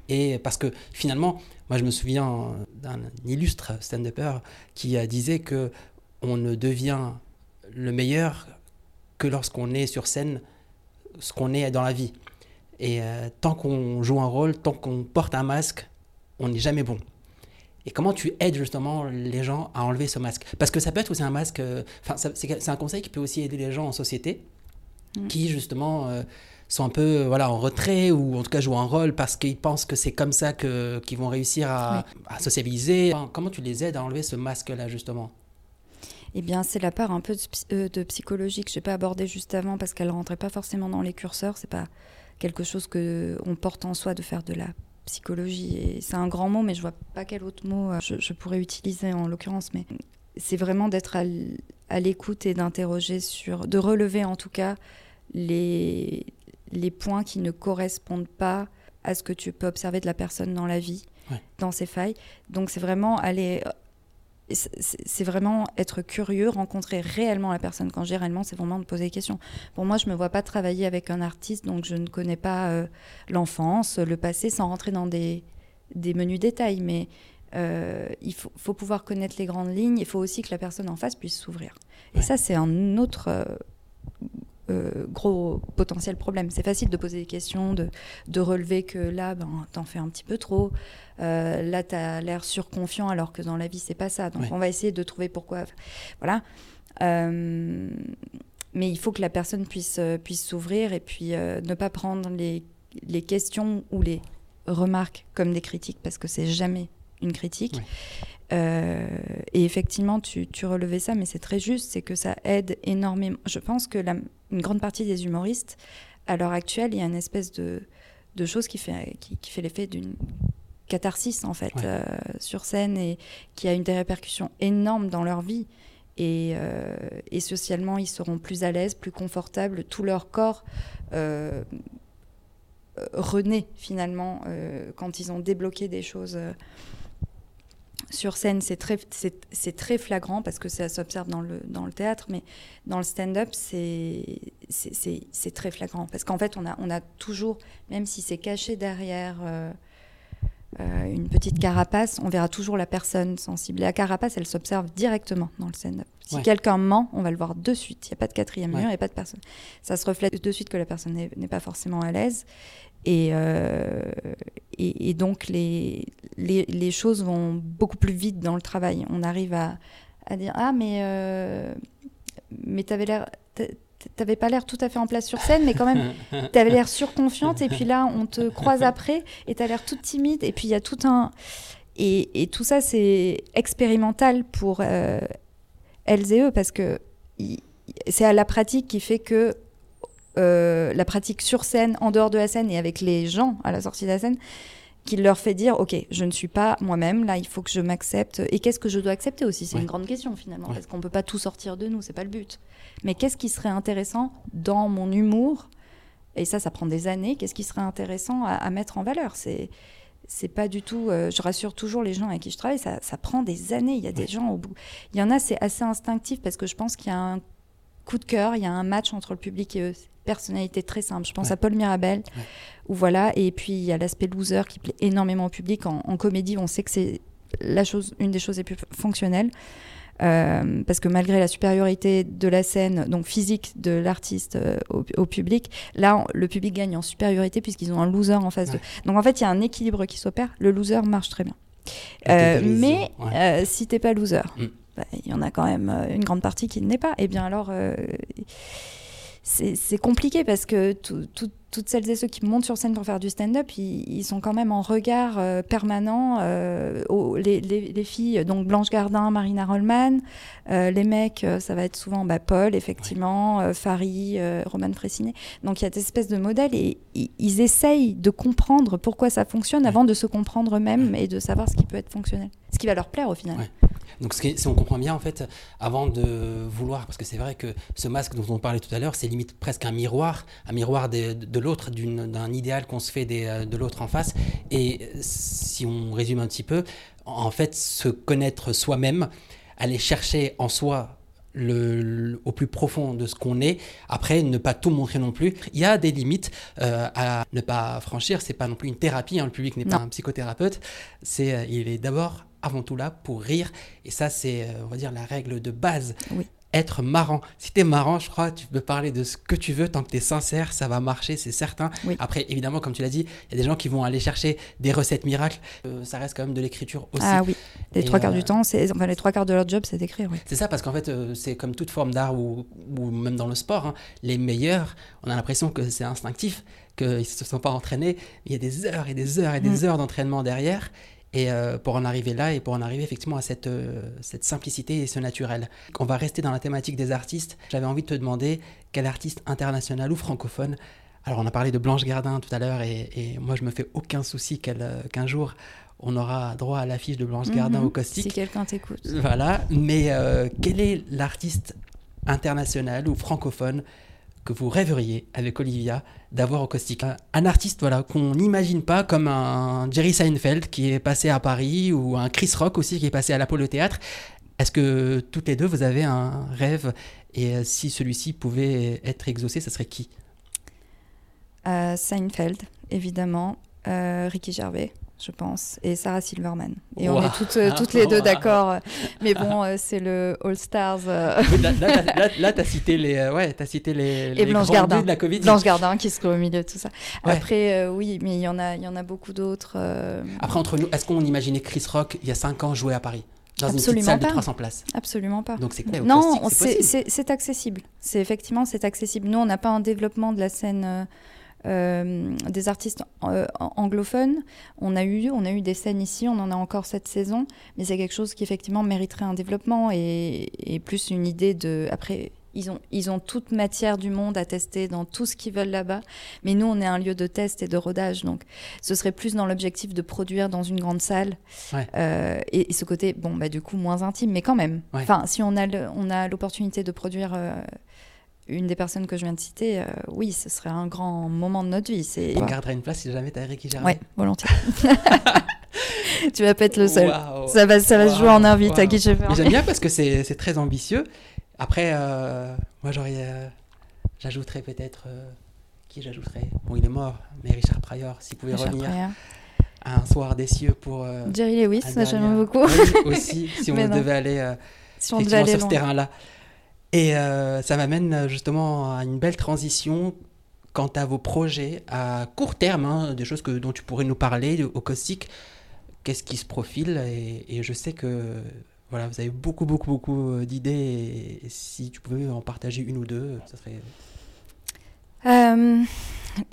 et parce que finalement, moi je me souviens d'un illustre stand-upper qui disait que on ne devient le meilleur que lorsqu'on est sur scène, ce qu'on est dans la vie. Et euh, tant qu'on joue un rôle, tant qu'on porte un masque, on n'est jamais bon. Et comment tu aides justement les gens à enlever ce masque? Parce que ça peut être aussi un masque, euh, enfin c'est un conseil qui peut aussi aider les gens en société, mm. qui justement euh, sont un peu voilà, en retrait ou en tout cas jouent un rôle parce qu'ils pensent que c'est comme ça qu'ils vont réussir à, à sociabiliser. comment tu les aides à enlever ce masque-là justement? Eh bien, c'est la part un peu de, euh, psychologie que je n'ai pas abordée juste avant parce qu'elle ne rentrait pas forcément dans les curseurs. C'est pas quelque chose que on porte en soi de faire de la psychologie. Et c'est un grand mot, mais je vois pas quel autre mot euh, je, pourrais utiliser en l'occurrence. Mais c'est vraiment d'être à l'écoute et d'interroger sur, de relever en tout cas les, les points qui ne correspondent pas à ce que tu peux observer de la personne dans la vie, dans ses failles. Donc c'est vraiment aller c'est vraiment être curieux, rencontrer réellement la personne. Quand je dis réellement, c'est vraiment de poser des questions. Pour moi, je ne me vois pas travailler avec un artiste, donc je ne connais pas euh, l'enfance, le passé, sans rentrer dans des, des menus détails. Mais euh, il faut, faut, pouvoir connaître les grandes lignes. Il faut aussi que la personne en face puisse s'ouvrir. Et ça, c'est un autre euh, gros potentiel problème. C'est facile de poser des questions, de, de relever que là, ben, t'en fais un petit peu trop. Euh, là, t'as l'air surconfiant alors que dans la vie, c'est pas ça. Donc, on va essayer de trouver pourquoi. Voilà. Euh, mais il faut que la personne puisse, puisse s'ouvrir et puis ne pas prendre les, les questions ou les remarques comme des critiques parce que c'est jamais une critique. Euh, et effectivement, tu, relevais ça, mais c'est très juste, c'est que ça aide énormément. Je pense que la, une grande partie des humoristes, à l'heure actuelle, il y a une espèce de, de chose qui fait, qui, fait l'effet d'une catharsis, en fait, euh, sur scène, et qui a une des répercussions énormes dans leur vie. Et, euh, et socialement, ils seront plus à l'aise, plus confortables, tout leur corps renaît finalement quand ils ont débloqué des choses sur scène, c'est très, c'est, très flagrant parce que ça s'observe dans le, dans le théâtre, mais dans le stand-up, c'est, c'est, très flagrant. Parce qu'en fait, on a, on a toujours, même si c'est caché derrière euh, euh, une petite carapace, on verra toujours la personne sensible. Et la carapace, elle s'observe directement dans le stand-up. Si quelqu'un ment, on va le voir de suite. Il n'y a pas de quatrième mur, il n'y a pas de personne. Ça se reflète de suite que la personne n'est pas forcément à l'aise. Euh, et, et, donc, les, les, les, choses vont beaucoup plus vite dans le travail. On arrive à, à dire Ah, mais, euh, mais t'avais l'air. T'avais pas l'air tout à fait en place sur scène, mais quand même, t'avais l'air surconfiante. Et puis là, on te croise après et t'as l'air toute timide. Et puis il y a tout un. Et, et tout ça, c'est expérimental pour euh, elles et eux, parce que c'est à la pratique qui fait que euh, la pratique sur scène, en dehors de la scène et avec les gens à la sortie de la scène, qui leur fait dire ok je ne suis pas moi-même là il faut que je m'accepte. Et qu'est-ce que je dois accepter aussi? C'est une grande question finalement parce qu'on peut pas tout sortir de nous c'est pas le but. Mais qu'est-ce qui serait intéressant dans mon humour? Et ça ça prend des années qu'est-ce qui serait intéressant à, mettre en valeur? C'est c'est pas du tout euh, je rassure toujours les gens avec qui je travaille ça, ça prend des années il y a des gens au bout. Il y en a c'est assez instinctif parce que je pense qu'il y a un coup de cœur il y a un match entre le public et eux personnalité très simple. Je pense à Paul Mirabel, ou voilà. Et puis il y a l'aspect loser qui plaît énormément au public. En, comédie, on sait que c'est la chose, une des choses les plus fonctionnelles. Euh, parce que malgré la supériorité de la scène, donc physique de l'artiste euh, au, public, là, le public gagne en supériorité puisqu'ils ont un loser en face d'eux. Donc en fait, il y a un équilibre qui s'opère. Le loser marche très bien. Euh, mais si t'es pas loser, mm. bah, il y en a quand même une grande partie qui ne l'est pas. Et eh bien alors c'est compliqué parce que toutes celles et ceux qui montent sur scène pour faire du stand-up, ils, sont quand même en regard euh, permanent. Euh, les, filles, donc Blanche Gardin, Marina Rollman. Euh, les mecs, ça va être souvent bah, Paul, effectivement, Farid, Roman Fressinet. Donc il y a des espèces de modèles et ils essayent de comprendre pourquoi ça fonctionne avant de se comprendre eux-mêmes et de savoir ce qui peut être fonctionnel. Ce qui va leur plaire au final. Donc, si on comprend bien, en fait, avant de vouloir, parce que c'est vrai que ce masque dont on parlait tout à l'heure, c'est limite presque un miroir, un miroir de, l'autre, d'un idéal qu'on se fait des, de l'autre en face. Et si on résume un petit peu, en fait, se connaître soi-même, aller chercher en soi le, au plus profond de ce qu'on est. Après, ne pas tout montrer non plus. Il y a des limites euh, à ne pas franchir. C'est pas non plus une thérapie. Hein. Le public n'est pas un psychothérapeute. C'est, euh, il est d'abord avant tout là pour rire. Et ça, c'est, euh, on va dire, la règle de base. Être marrant. Si tu es marrant, je crois, tu peux parler de ce que tu veux tant que tu es sincère, ça va marcher, c'est certain. Après, évidemment, comme tu l'as dit, il y a des gens qui vont aller chercher des recettes miracles. Euh, ça reste quand même de l'écriture aussi. Ah oui, les trois quarts du euh, temps, c'est, enfin, les trois quarts de leur job, c'est d'écrire. C'est ça, parce qu'en fait, c'est comme toute forme d'art ou, ou même dans le sport. Hein. les meilleurs, on a l'impression que c'est instinctif, qu'ils ne se sont pas entraînés. Il y a des heures et des heures et des mm. heures d'entraînement derrière. Et euh, pour en arriver là et pour en arriver effectivement à cette, euh, cette simplicité et ce naturel. On va rester dans la thématique des artistes. J'avais envie de te demander quel artiste international ou francophone. Alors on a parlé de Blanche Gardin tout à l'heure et, moi je me fais aucun souci euh, qu'un jour on aura droit à l'affiche de Blanche Gardin mhm. au caustique. Si quelqu'un t'écoute. Voilà, mais quel est l'artiste international ou francophone que vous rêveriez avec Olivia d'avoir au caustique un, artiste voilà qu'on n'imagine pas comme un Jerry Seinfeld qui est passé à Paris ou un Chris Rock aussi qui est passé à l'Apollo Théâtre. Est-ce que toutes les deux vous avez un rêve et euh, si celui-ci pouvait être exaucé, ce serait qui? Euh, Seinfeld, évidemment. Ricky Gervais je pense, et Sarah Silverman. Et on est toutes, euh, toutes les deux d'accord. Mais bon, euh, c'est le All Stars. Euh. là, tu as cité les, ouais, as cité les, et Blanche Gardin. de la Covid. Blanche Gardin qui se trouve au milieu de tout ça. Après, oui, mais il y en a, il y en a beaucoup d'autres. Après, entre nous, est-ce qu'on imaginait Chris Rock il y a 5 ans jouer à Paris? Dans Absolument une salle pas. de 300 places. Absolument pas. Donc c'est Non, c'est accessible. C'est effectivement c'est accessible. Nous, on n'a pas un développement de la scène euh, des artistes euh, anglophones. On a, eu, on a eu des scènes ici, on en a encore cette saison, mais c'est quelque chose qui effectivement mériterait un développement et, plus une idée de... Après, ils ont, ils ont toute matière du monde à tester dans tout ce qu'ils veulent là-bas. Mais nous, on est un lieu de test et de rodage. Donc, ce serait plus dans l'objectif de produire dans une grande salle. Euh, et, ce côté, bon, bah, du coup, moins intime, mais quand même. Enfin, si on a l'opportunité de produire une des personnes que je viens de citer, euh, oui, ce serait un grand moment de notre vie. C'est... On gardera une place si jamais t'as Eric Gervais. Oui, volontiers. tu vas pas être le seul. Ça va, ça va se jouer en invite à Guy J'aime bien parce que c'est, c'est très ambitieux. Après, euh, moi j'aurais, euh, j'ajouterais peut-être qui j'ajouterais? Bon, il est mort, mais Richard Pryor, s'il pouvait revenir. un soir des cieux pour. Jerry Lewis, ça j'aime beaucoup. aussi, si on devait aller, si on devait aller sur ce terrain-là. Et euh, ça m'amène euh, justement à une belle transition quant à vos projets à court terme, hein, des choses que, dont tu pourrais nous parler au caustique. Qu'est-ce qui se profile et, je sais que voilà, vous avez beaucoup, beaucoup, beaucoup euh, d'idées. Et, si tu pouvais en partager une ou deux, ça serait.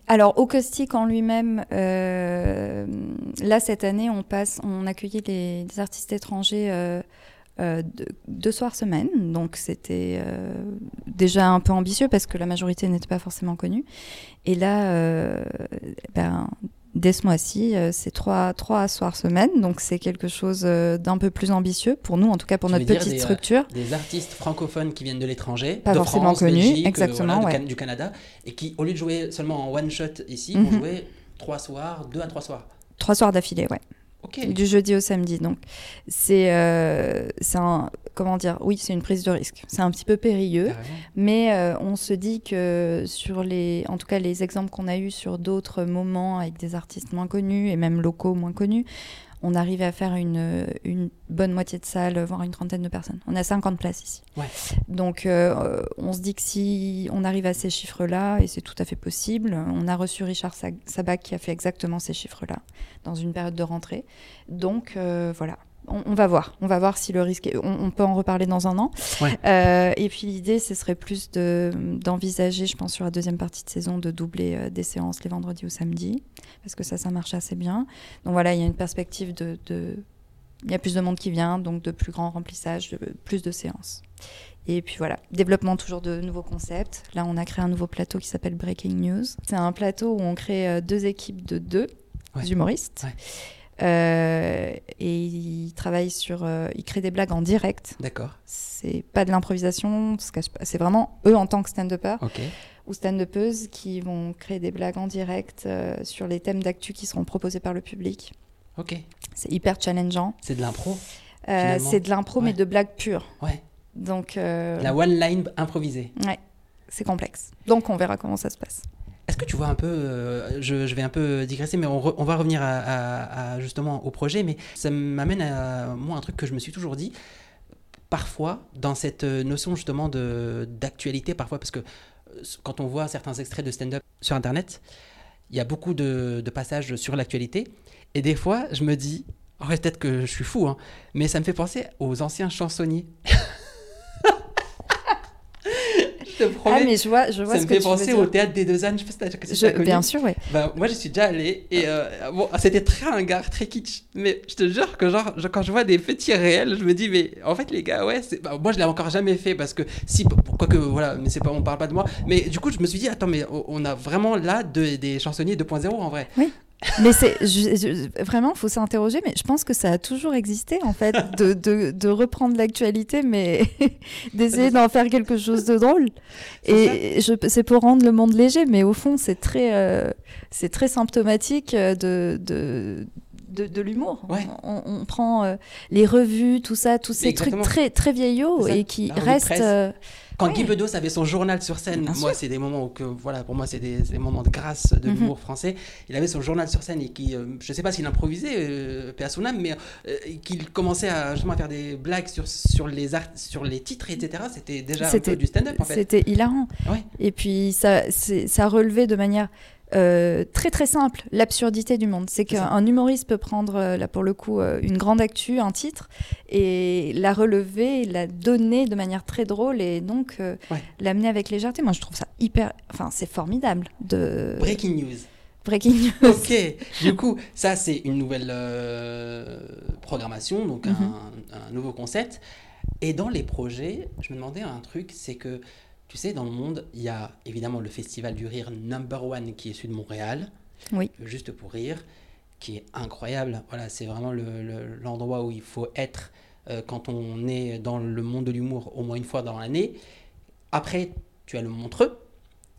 alors, au caustique en lui-même, là cette année, on passe, on accueillait les, artistes étrangers euh, deux, soirs semaine. Donc c'était euh, déjà un peu ambitieux parce que la majorité n'était pas forcément connue. Et là, euh, ben, dès ce mois-ci, c'est trois, trois soirs semaine. Donc c'est quelque chose d'un peu plus ambitieux pour nous, en tout cas pour notre petite structure. des artistes francophones qui viennent de l'étranger, pas de forcément France, connus, exactement, du Canada, et qui, au lieu de jouer seulement en one shot ici, vont mhm. jouer trois soirs, deux à trois soirs. Trois soirs d'affilée, ouais. Du jeudi au samedi. Donc, c'est euh, un. Comment dire Oui, c'est une prise de risque. C'est un petit peu périlleux. Mais euh, on se dit que sur les. En tout cas, les exemples qu'on a eus sur d'autres moments avec des artistes moins connus et même locaux moins connus, on arrive à faire une, une, bonne moitié de salle, voire une trentaine de personnes. On a 50 places ici. Donc euh, on se dit que si on arrive à ces chiffres-là, et c'est tout à fait possible, on a reçu Richard Sabac qui a fait exactement ces chiffres-là dans une période de rentrée. Donc euh, voilà, on, va voir. On va voir si le risque. On, peut en reparler dans un an. Euh, et puis l'idée, ce serait plus d'envisager, je pense, sur la deuxième partie de saison, de doubler euh, des séances les vendredis ou samedis, parce que ça, ça marche assez bien. Donc voilà, il y a une perspective de, il y a plus de monde qui vient, donc de plus grand remplissage, de plus de séances. Et puis voilà, développement toujours de nouveaux concepts. Là, on a créé un nouveau plateau qui s'appelle Breaking News. C'est un plateau où on crée euh, deux équipes de deux humoristes. Euh, et il travaille sur. Euh, il crée des blagues en direct. D'accord. C'est pas de l'improvisation, c'est vraiment eux en tant que stand-upper ou stand-upeuses qui vont créer des blagues en direct euh, sur les thèmes d'actu qui seront proposés par le public. Ok. C'est hyper challengeant. C'est de l'impro C'est de l'impro, mais de blagues pures. Ouais. Donc. La one line improvisée. Ouais. C'est complexe. Donc on verra comment ça se passe. Est-ce que tu vois un peu, euh, je, vais un peu digresser, mais on, va revenir à, justement au projet, mais ça m'amène à moi un truc que je me suis toujours dit. Parfois, dans cette notion justement d'actualité, parfois, parce que euh, quand on voit certains extraits de stand-up sur Internet, il y a beaucoup de, passages sur l'actualité, et des fois, je me dis, oh, peut-être que je suis fou, hein, mais ça me fait penser aux anciens chansonniers. te promets. Ah, mais je vois, je vois ça me fait penser au théâtre des deux ânes. Je sais pas si tu as Bien sûr, oui. Ben, moi, je suis déjà allé et euh, bon, c'était très ringard, très kitsch. Mais je te jure que, genre, quand je vois des petits réels, je me dis, mais en fait, les gars, ouais, bah, moi, je l'ai encore jamais fait parce que si, pourquoi que, voilà, mais c'est pas, on parle pas de moi. Mais du coup, je me suis dit, attends, mais on a vraiment là des chansonniers 2.0 en vrai. Oui. Mais c'est vraiment, il faut s'interroger. Mais je pense que ça a toujours existé, en fait, de, de, de reprendre l'actualité, mais d'essayer d'en faire quelque chose de drôle. Et c'est pour rendre le monde léger, mais au fond, c'est très, euh, c'est très symptomatique de, de de, l'humour. On, prend les revues, tout ça, tous ces trucs très, très vieillots et qui restent. Quand Guy Bedos avait son journal sur scène, moi, c'est des moments où, que, voilà, pour moi, c'est des, moments de grâce de mhm. l'humour français. Il avait son journal sur scène et qui, euh, je ne sais pas s'il improvisait, euh, à son âme, mais euh, qu'il commençait à, justement, à faire des blagues sur, sur, les, sur les titres, etc. C'était déjà un peu du stand-up, en fait. C'était hilarant. Et puis, ça, ça relevait de manière euh, très très simple, l'absurdité du monde. C'est qu'un humoriste peut prendre, euh, là pour le coup, euh, une grande actu, un titre, et la relever, la donner de manière très drôle, et donc l'amener avec légèreté. Moi, je trouve ça hyper. Enfin, c'est formidable. De... Breaking news. Breaking news. Ok, du coup, ça c'est une nouvelle programmation, donc mhm. un, nouveau concept. Et dans les projets, je me demandais un truc, c'est que tu sais, dans le monde, il y a évidemment le festival du rire number one qui est celui de Montréal. Oui. Juste pour rire, qui est incroyable. Voilà, c'est vraiment l'endroit où il faut être euh, quand on est dans le monde de l'humour au moins une fois dans l'année. Après, tu as le Montreux,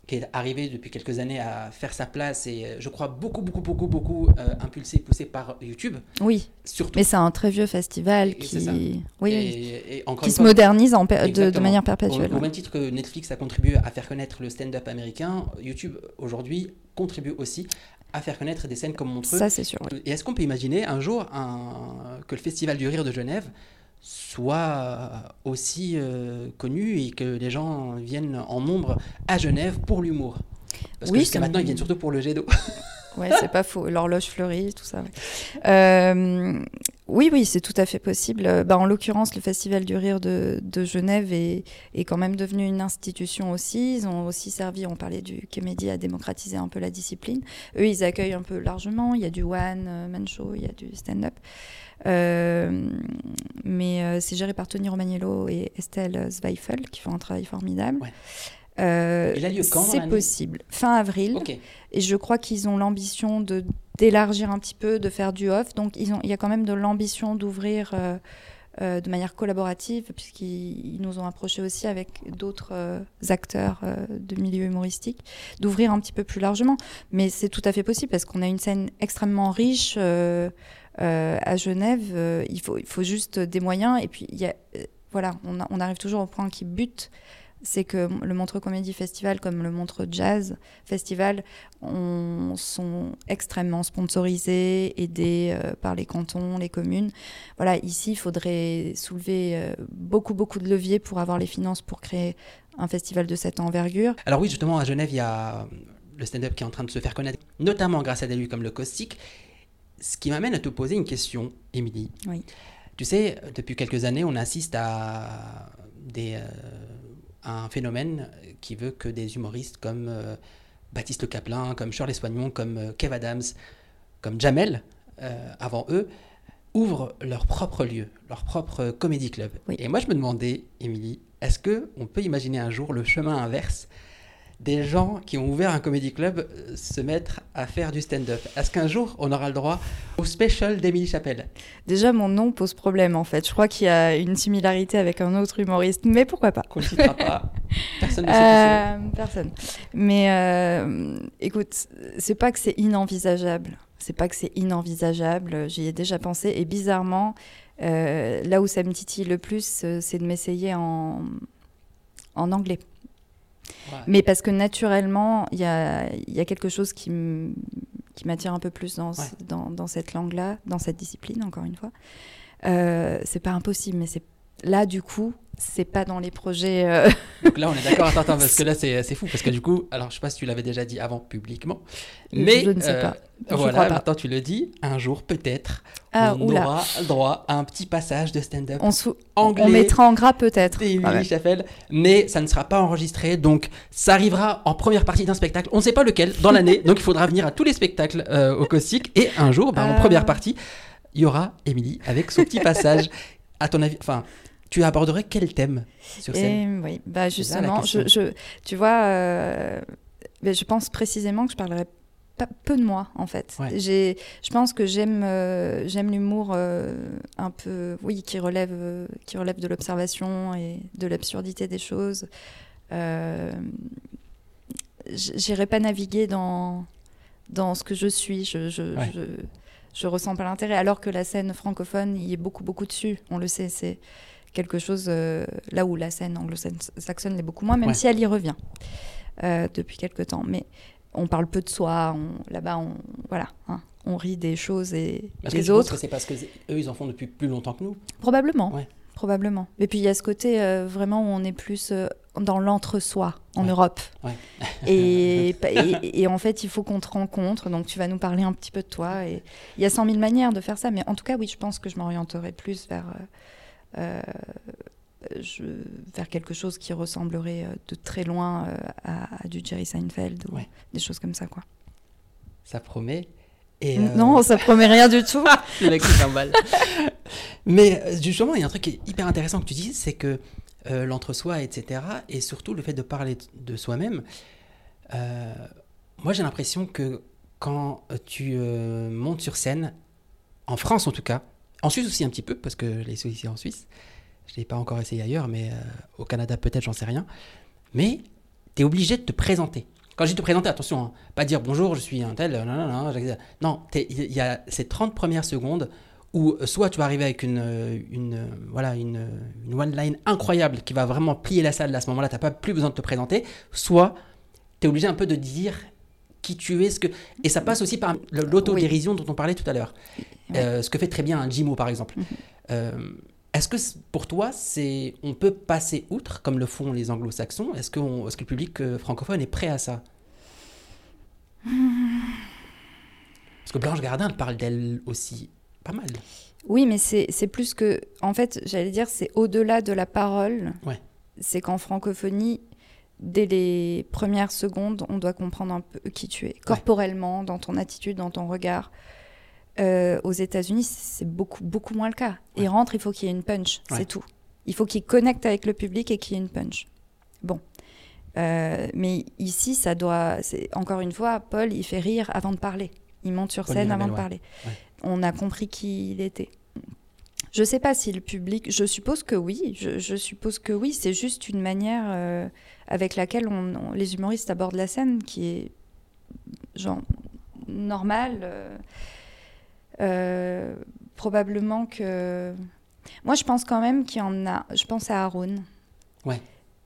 qui est arrivé depuis quelques années à faire sa place et euh, je crois beaucoup, beaucoup, beaucoup, beaucoup euh, impulsé, poussé par YouTube. Oui. Surtout. Mais c'est un très vieux festival qui, oui, qui se modernise en de, manière perpétuelle. Au, même titre que Netflix a contribué à faire connaître le stand-up américain, YouTube aujourd'hui contribue aussi à faire connaître des scènes comme Montreux. Ça, c'est sûr. Et est-ce qu'on peut imaginer un jour un, que le Festival du Rire de Genève soit aussi euh, connu et que les gens viennent en nombre à Genève pour l'humour. Parce que jusqu'à maintenant, ils viennent surtout pour le jet d'eau. ouais, c'est pas faux. L'horloge fleurie, tout ça. Euh, oui, oui, c'est tout à fait possible. Bah, en l'occurrence, le Festival du Rire de, Genève est, est, quand même devenu une institution aussi. Ils ont aussi servi, on parlait du Comédie, à démocratiser un peu la discipline. Eux, ils accueillent un peu largement. Il y a du one-man show, il y a du stand-up. Euh, mais euh, c'est géré par Tony Romagnolo et Estelle Zweifel qui font un travail formidable. Euh, il a lieu quand C'est possible. Fin avril. Et je crois qu'ils ont l'ambition de d'élargir un petit peu, de faire du off. Donc ils ont, il y a quand même de l'ambition d'ouvrir de manière collaborative, puisqu'ils nous ont approché aussi avec d'autres acteurs de milieu humoristique, d'ouvrir un petit peu plus largement. Mais c'est tout à fait possible parce qu'on a une scène extrêmement riche. Euh, à Genève, euh, il, faut, juste des moyens. Et puis, euh, voilà, on, arrive toujours au point qui bute c'est que le Montreux Comédie Festival comme le Montreux Jazz Festival on, sont extrêmement sponsorisés, aidés par les cantons, les communes. Voilà, ici, il faudrait soulever beaucoup, beaucoup de leviers pour avoir les finances pour créer un festival de cette envergure. Alors oui, justement, à Genève, il y a le stand-up qui est en train de se faire connaître, notamment grâce à des lieux comme le Caustique. Ce qui m'amène à te poser une question, Émilie. Oui. Tu sais, depuis quelques années, on assiste à, des, euh, un phénomène qui veut que des humoristes comme euh, Baptiste Le Caplin, comme Shirley Soignon, comme euh, Kev Adams, comme Jamel, avant eux, ouvrent leur propre lieu, leur propre comédie club. Et moi, je me demandais, Émilie, est-ce qu'on peut imaginer un jour le chemin inverse des gens qui ont ouvert un comédie club euh, se mettre à faire du stand-up. Est-ce qu'un jour, on aura le droit au special d'Émilie Chapelle? Déjà, mon nom pose problème, en fait. Je crois qu'il y a une similarité avec un autre humoriste, mais pourquoi pas? Qu'on ne pas. Personne ne sait euh, Personne. Mais euh, écoute, c'est pas que c'est inenvisageable. C'est pas que c'est inenvisageable. J'y ai déjà pensé. Et bizarrement, là où ça me titille le plus, c'est de m'essayer en, en anglais. Mais parce que naturellement, il y a, y a, quelque chose qui m'attire un peu plus dans, dans, dans, cette langue-là, dans cette discipline, encore une fois. Euh, c'est pas impossible, mais c'est là, du coup, c'est pas dans les projets. Euh, Donc là, on est d'accord. Attends, attends, parce que là, c'est fou. Parce que du coup, alors je sais pas si tu l'avais déjà dit avant publiquement, mais je ne sais pas. Euh, voilà, maintenant tu le dis. Un jour, peut-être, ah, on aura droit à un petit passage de stand-up on anglais. On mettra en gras peut-être. Ah mais ça ne sera pas enregistré. Donc, ça arrivera en première partie d'un spectacle. On ne sait pas lequel dans l'année. donc, il faudra venir à tous les spectacles euh, au Caustic. Et un jour, ben, en ah. première partie, il y aura Émilie avec son petit passage. À ton avis, enfin, tu aborderais quel thème sur scène? Oui, bah justement, je, tu vois, euh, je pense précisément que je parlerai peu de moi en fait. J'ai, je pense que j'aime, euh, j'aime l'humour euh, un peu, oui, qui relève, qui relève de l'observation et de l'absurdité des choses. J'irai pas naviguer dans dans ce que je suis. Je, je, je ressens pas l'intérêt. Alors que la scène francophone, y est beaucoup, beaucoup dessus. On le sait, c'est quelque chose euh, là où la scène anglo-saxonne l'est beaucoup moins, même si elle y revient euh, depuis quelque temps. Mais on parle peu de soi. Là-bas, on voilà, hein, on rit des choses et des autres. c'est parce que eux, ils en font depuis plus longtemps que nous. Probablement. Probablement. Et puis il y a ce côté euh, vraiment où on est plus dans l'entre-soi en Europe. et, et, en fait, il faut qu'on te rencontre. Donc, tu vas nous parler un petit peu de toi. Et il y a 100 000 manières de faire ça. Mais en tout cas, oui, je pense que je m'orienterai plus vers, je, vers quelque chose qui ressemblerait euh, de très loin euh, à, du Jerry Seinfeld ou des choses comme ça, quoi. Ça promet. Et Non, ça promet rien du tout. Le mec Mais justement, il y a un truc qui est hyper intéressant que tu dis, c'est que l'entre-soi, etc., et surtout le fait de parler de soi-même, moi j'ai l'impression que quand tu montes sur scène, en France en tout cas, en Suisse aussi un petit peu, parce que l'ai ici en Suisse. Je ne l'ai pas encore essayé ailleurs, mais euh, au Canada peut-être, j'en sais rien. Mais tu es obligé de te présenter. Quand je dis te présenter, attention, hein, pas dire bonjour, je suis un tel, non, non, non, non il y a ces 30 premières secondes où euh, soit tu vas arriver avec une, euh, une voilà, une, une one-line incroyable qui va vraiment plier la salle à ce moment-là, tu n'as pas plus besoin de te présenter, soit tu es obligé un peu de dire qui tu es, ce que... et ça passe aussi par l'autodérision dont on parlait tout à l'heure. Euh, ce que fait très bien un Jimo, par exemple. Mhm. Euh, est-ce que pour toi, c'est on peut passer outre, comme le font les anglo-saxons? Est-ce que, est que, le public euh, francophone est prêt à ça? Parce que Blanche Gardin parle d'elle aussi pas mal. Oui, mais c'est plus que. En fait, j'allais dire, c'est au-delà de la parole. Ouais. C'est qu'en francophonie, dès les premières secondes, on doit comprendre un peu qui tu es, corporellement, dans ton attitude, dans ton regard. Euh, aux États-Unis, c'est beaucoup, beaucoup moins le cas. Il rentre, il faut qu'il y ait une punch, c'est tout. Il faut qu'il connecte avec le public et qu'il y ait une punch. Bon. Euh, mais ici, ça doit. Encore une fois, Paul, il fait rire avant de parler. Il monte sur scène avant de parler. On a compris qui il était. Je ne sais pas si le public. Je suppose que oui. Je, suppose que oui. C'est juste une manière euh, avec laquelle on, les humoristes abordent la scène qui est genre normale. Euh, probablement que. Moi, je pense quand même qu'il y en a. Je pense à Haroun. Ouais.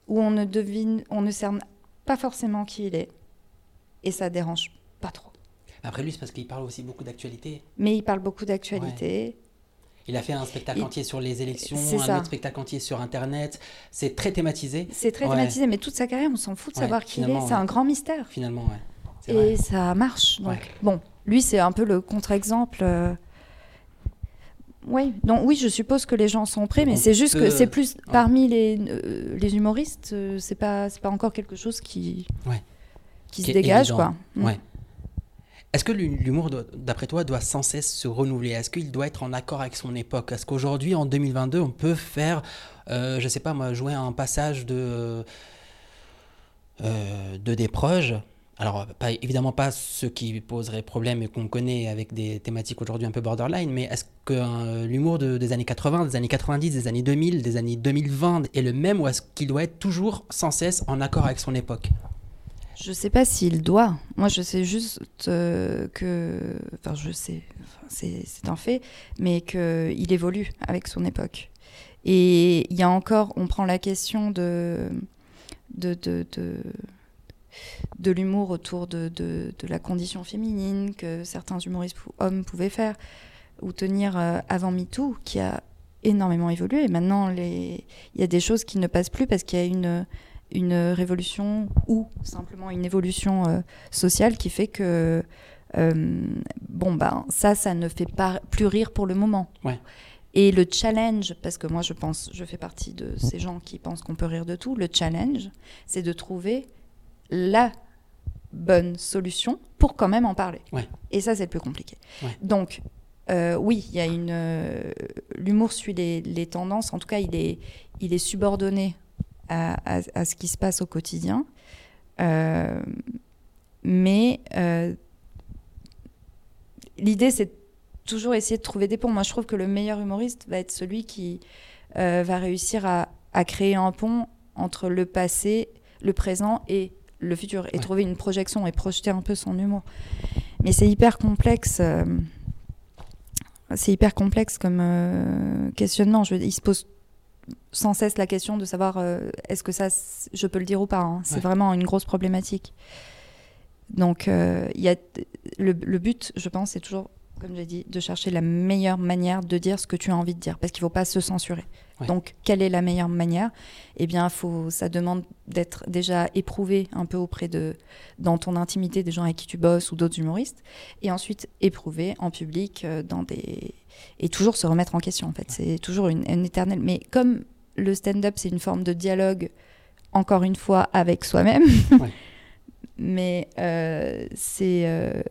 Où on ne devine, on ne cerne pas forcément qui il est. Et ça dérange pas trop. Après lui, c'est parce qu'il parle aussi beaucoup d'actualité. Mais il parle beaucoup d'actualité. Il a fait un spectacle entier sur les élections, un autre spectacle entier sur Internet. C'est très thématisé. C'est très thématisé, mais toute sa carrière, on s'en fout de savoir qui il est. C'est un grand mystère. Finalement, ouais. Et ça marche. Donc, bon, lui, c'est un peu le contre-exemple. Euh. Oui, donc oui, je suppose que les gens sont prêts, mais c'est juste que c'est plus parmi les, euh, les humoristes, euh, c'est pas c'est pas encore quelque chose qui qui, se dégage quoi. Mm. Est-ce que l'humour, d'après toi, doit sans cesse se renouveler? Est-ce qu'il doit être en accord avec son époque? Est-ce qu'aujourd'hui, en 2022, on peut faire, je je sais pas moi, jouer un passage de de des proches? Alors évidemment pas ce qui poserait problème et qu'on connaît avec des thématiques aujourd'hui un peu borderline, mais est-ce que euh, l'humour des années 80, des années 90, des années 2000, des années 2020 est le même ou est-ce qu'il doit être toujours sans cesse en accord avec son époque? Je ne sais pas s'il doit. Moi, je sais juste euh, que, enfin, je sais, c'est un fait, mais qu'il évolue avec son époque. Et il y a encore, on prend la question de, de, de de l'humour autour de, de, la condition féminine que certains humoristes hommes pouvaient faire ou tenir euh, avant MeToo, qui a énormément évolué. Et maintenant, il y a des choses qui ne passent plus parce qu'il y a une, une révolution ou simplement une évolution euh, sociale qui fait que euh, bon ben ça, ça ne fait pas plus rire pour le moment. Et le challenge, parce que moi je pense, je fais partie de ces gens qui pensent qu'on peut rire de tout. Le challenge, c'est de trouver la bonne solution pour quand même en parler. Et ça, c'est le plus compliqué. Donc, euh, oui, il y a une. Euh, l'humour suit les, tendances. En tout cas, il est, il est subordonné à, ce qui se passe au quotidien. Euh, mais l'idée, c'est toujours essayer de trouver des ponts. Moi, je trouve que le meilleur humoriste va être celui qui va réussir à, à créer un pont entre le passé, le présent et le futur et trouver une projection et projeter un peu son humour. Mais c'est hyper complexe. Euh, c'est hyper complexe comme questionnement. Je, il se pose sans cesse la question de savoir est-ce que ça, je peux le dire ou pas. Hein. C'est vraiment une grosse problématique. Donc, il y a le, le, but, je pense, c'est toujours comme j'ai dit, de chercher la meilleure manière de dire ce que tu as envie de dire, parce qu'il ne faut pas se censurer. Donc, quelle est la meilleure manière? Eh bien, faut, ça demande d'être déjà éprouvé un peu auprès de, dans ton intimité, des gens avec qui tu bosses ou d'autres humoristes, et ensuite éprouvé en public, euh, dans des et toujours se remettre en question. En fait, c'est toujours une, éternelle. Mais comme le stand-up, c'est une forme de dialogue, encore une fois, avec soi-même. mais euh, c'est euh,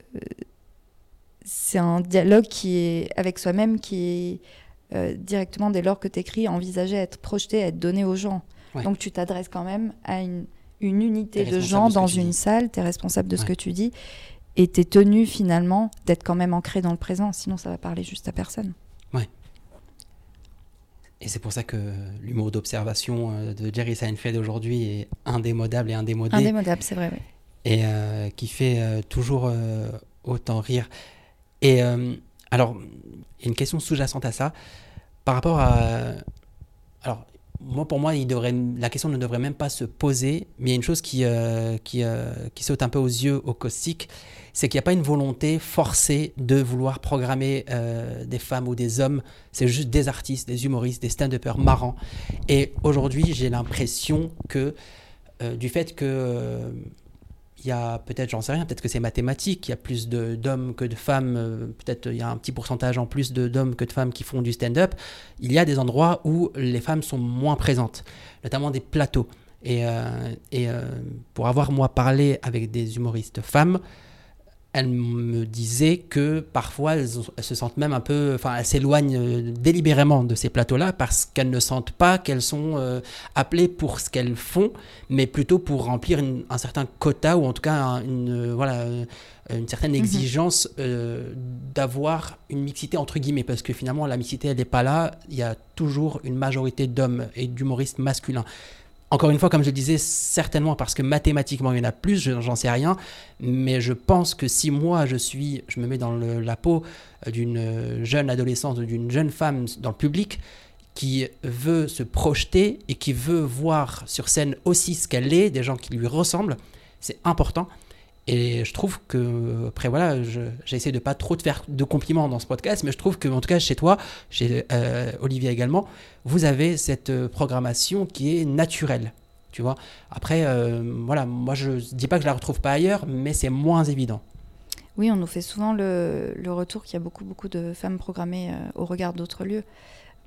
c'est un dialogue qui est avec soi-même qui est euh, directement dès lors que tu écris envisagé à être projeté, à être donné aux gens. Donc tu t'adresses quand même à une, unité de gens dans une salle, tu es responsable de ce que tu dis et tu es tenu finalement d'être quand même ancré dans le présent, sinon ça va parler juste à personne. Ouais. Et c'est pour ça que l'humour d'observation euh, de Jerry Seinfeld aujourd'hui est indémodable et indémodé. Indémodable, c'est vrai, oui. Et euh, qui fait toujours autant rire. Et euh, alors, il y a une question sous-jacente à ça. Par rapport à. Alors, moi, pour moi, il devrait, la question ne devrait même pas se poser, mais il y a une chose qui, euh, qui, euh, qui, saute un peu aux yeux au caustique, c'est qu'il n'y a pas une volonté forcée de vouloir programmer des femmes ou des hommes, c'est juste des artistes, des humoristes, des stand-uppers marrants. Et aujourd'hui, j'ai l'impression que du fait que il y a peut-être, j'en sais rien, peut-être que c'est mathématique, il y a plus d'hommes que de femmes, euh, peut-être il y a un petit pourcentage en plus d'hommes que de femmes qui font du stand-up. Il y a des endroits où les femmes sont moins présentes, notamment des plateaux. Et, euh, euh, pour avoir moi parlé avec des humoristes femmes, elle me disait que parfois elles, se sentent même un peu, enfin elles s'éloignent euh, délibérément de ces plateaux-là parce qu'elles ne sentent pas qu'elles sont euh, appelées pour ce qu'elles font, mais plutôt pour remplir un certain quota ou en tout cas une, voilà, une certaine mhm. exigence euh, d'avoir une mixité entre guillemets parce que finalement la mixité elle n'est pas là, il y a toujours une majorité d'hommes et d'humoristes masculins. Encore une fois, comme je disais, certainement parce que mathématiquement il y en a plus, j'en sais rien, mais je pense que si moi je suis, je me mets dans la peau euh, d'une jeune adolescente d'une jeune femme dans le public qui veut se projeter et qui veut voir sur scène aussi ce qu'elle est, des gens qui lui ressemblent, c'est important. Et je trouve que, après voilà, j'essaie de pas trop te faire de compliments dans ce podcast, mais je trouve que, en tout cas, chez toi, chez euh, Olivier également, vous avez cette euh, programmation qui est naturelle. Tu vois Après, euh, voilà, moi je dis pas que je la retrouve pas ailleurs, mais c'est moins évident. Oui, on nous fait souvent le, retour qu'il y a beaucoup, beaucoup de femmes programmées au regard d'autres lieux.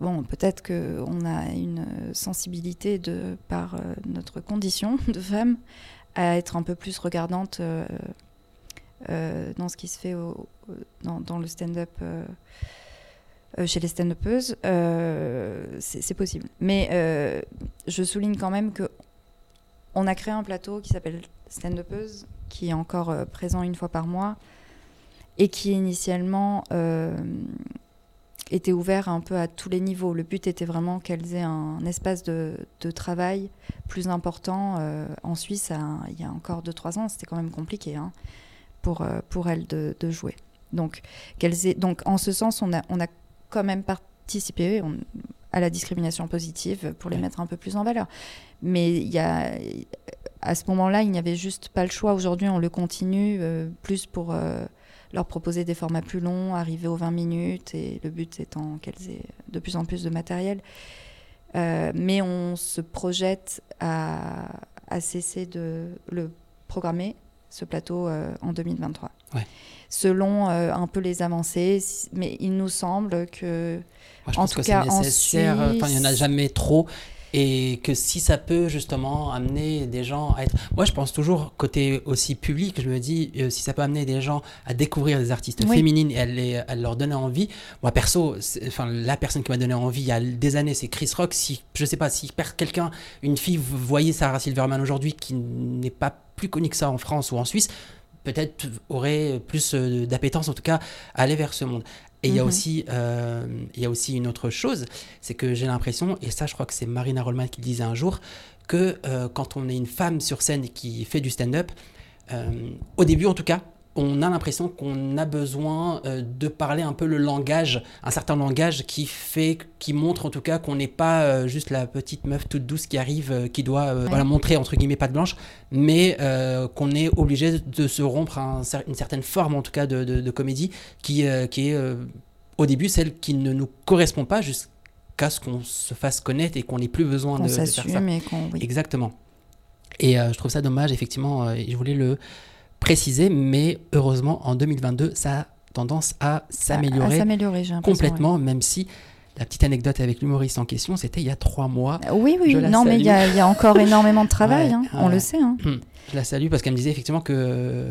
Bon, peut-être qu'on a une sensibilité de par notre condition de femme à être un peu plus regardante euh, euh, dans ce qui se fait au, dans, le stand-up euh, chez les stand-uppeuses, c'est possible. Mais je souligne quand même que on a créé un plateau qui s'appelle Stand-Upeuse, qui est encore présent une fois par mois, et qui initialement était ouvert un peu à tous les niveaux. Le but était vraiment qu'elles aient un espace de, travail plus important. Euh, en Suisse, il y a encore 2-3 ans, c'était quand même compliqué hein, pour, euh, pour elles de, jouer. Donc, aient, donc, en ce sens, on a, on a quand même participé à la discrimination positive pour les mettre un peu plus en valeur. Mais il y a, à ce moment-là, il n'y avait juste pas le choix. Aujourd'hui, on le continue euh, plus pour leur proposer des formats plus longs, arriver aux 20 minutes, et le but étant qu'elles aient de plus en plus de matériel. Euh, mais on se projette à, cesser de le programmer, ce plateau, euh, en 2023. Selon euh, un peu les avancées, mais il nous semble que, en tout cas, en Suisse, il n'y en a jamais trop et que si ça peut justement amener des gens à être... Moi, je pense toujours, côté aussi public, je me dis, euh, si ça peut amener des gens à découvrir des artistes féminines et à, les, à, leur donner envie. Moi, perso, enfin, la personne qui m'a donné envie il y a des années, c'est Chris Rock. Si, je sais pas, si quelqu'un, une fille, voyez Sarah Silverman aujourd'hui, qui n'est pas plus connue que ça en France ou en Suisse, peut-être aurait plus euh, d'appétence, en tout cas, à aller vers ce monde. Et il y, a mhm. aussi, euh, il y a aussi une autre chose, c'est que j'ai l'impression, et ça je crois que c'est Marina Rollman qui le disait un jour, que euh, quand on est une femme sur scène qui fait du stand-up, euh, au début en tout cas, on a l'impression qu'on a besoin euh, de parler un peu le langage, un certain langage qui fait, qui montre en tout cas qu'on n'est pas euh, juste la petite meuf toute douce qui arrive, euh, qui doit voilà, montrer entre guillemets pas de blanche, mais qu'on est obligé de se rompre à une certaine forme en tout cas de, comédie qui, qui est au début celle qui ne nous correspond pas jusqu'à ce qu'on se fasse connaître et qu'on n'ait plus besoin de, de, faire ça. Exactement. Et je trouve ça dommage, effectivement, et je voulais le précisé, mais heureusement, en 2022, ça a tendance à s'améliorer complètement, même si la petite anecdote avec l'humoriste en question, c'était il y a trois mois. Oui, oui, non, mais il y, a encore énormément de travail, hein, on le sait. Hein. Hum, je la salue parce qu'elle me disait effectivement que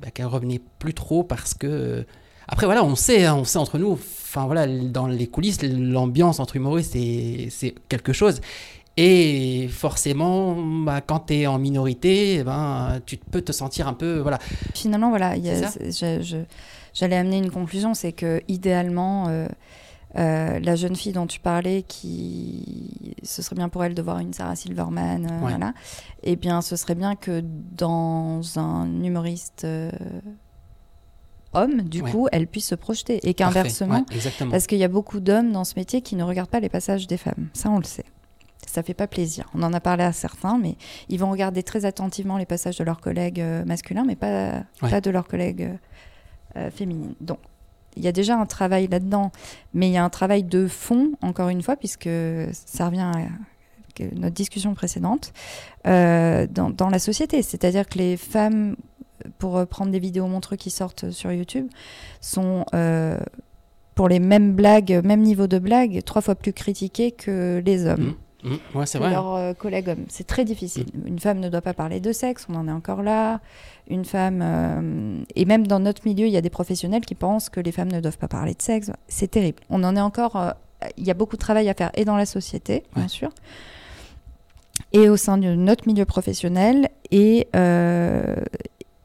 bah, qu'elle revenait plus trop parce que après voilà, on sait, hein, on sait entre nous, enfin voilà, dans les coulisses, l'ambiance entre humoristes, c'est quelque chose. Et forcément, bah, quand tu es en minorité, eh ben, tu peux te sentir un peu. Voilà. Finalement, voilà, j'allais amener une conclusion c'est que idéalement, euh, euh, la jeune fille dont tu parlais, qui ce serait bien pour elle de voir une Sarah Silverman, euh, voilà, eh bien, ce serait bien que dans un humoriste homme, du coup, elle puisse se projeter. Et qu'inversement, parce qu'il y a beaucoup d'hommes dans ce métier qui ne regardent pas les passages des femmes. Ça, on le sait ça fait pas plaisir. On en a parlé à certains, mais ils vont regarder très attentivement les passages de leurs collègues euh, masculins, mais pas, pas de leurs collègues euh, euh, féminines. Donc, il y a déjà un travail là-dedans, mais il y a un travail de fond, encore une fois, puisque ça revient à notre discussion précédente, dans, dans, la société. C'est-à-dire que les femmes, pour prendre des vidéos montreux qui sortent sur YouTube, sont pour les mêmes blagues, même niveau de blagues, trois fois plus critiquées que les hommes. Mmh. Mmh, ouais, c'est vrai. Leurs euh, collègues hommes. C'est très difficile. Mmh. Une femme ne doit pas parler de sexe, on en est encore là. Une femme. Euh, et même dans notre milieu, il y a des professionnels qui pensent que les femmes ne doivent pas parler de sexe. C'est terrible. On en est encore. Euh, il y a beaucoup de travail à faire, et dans la société, bien sûr, et au sein de notre milieu professionnel. Et,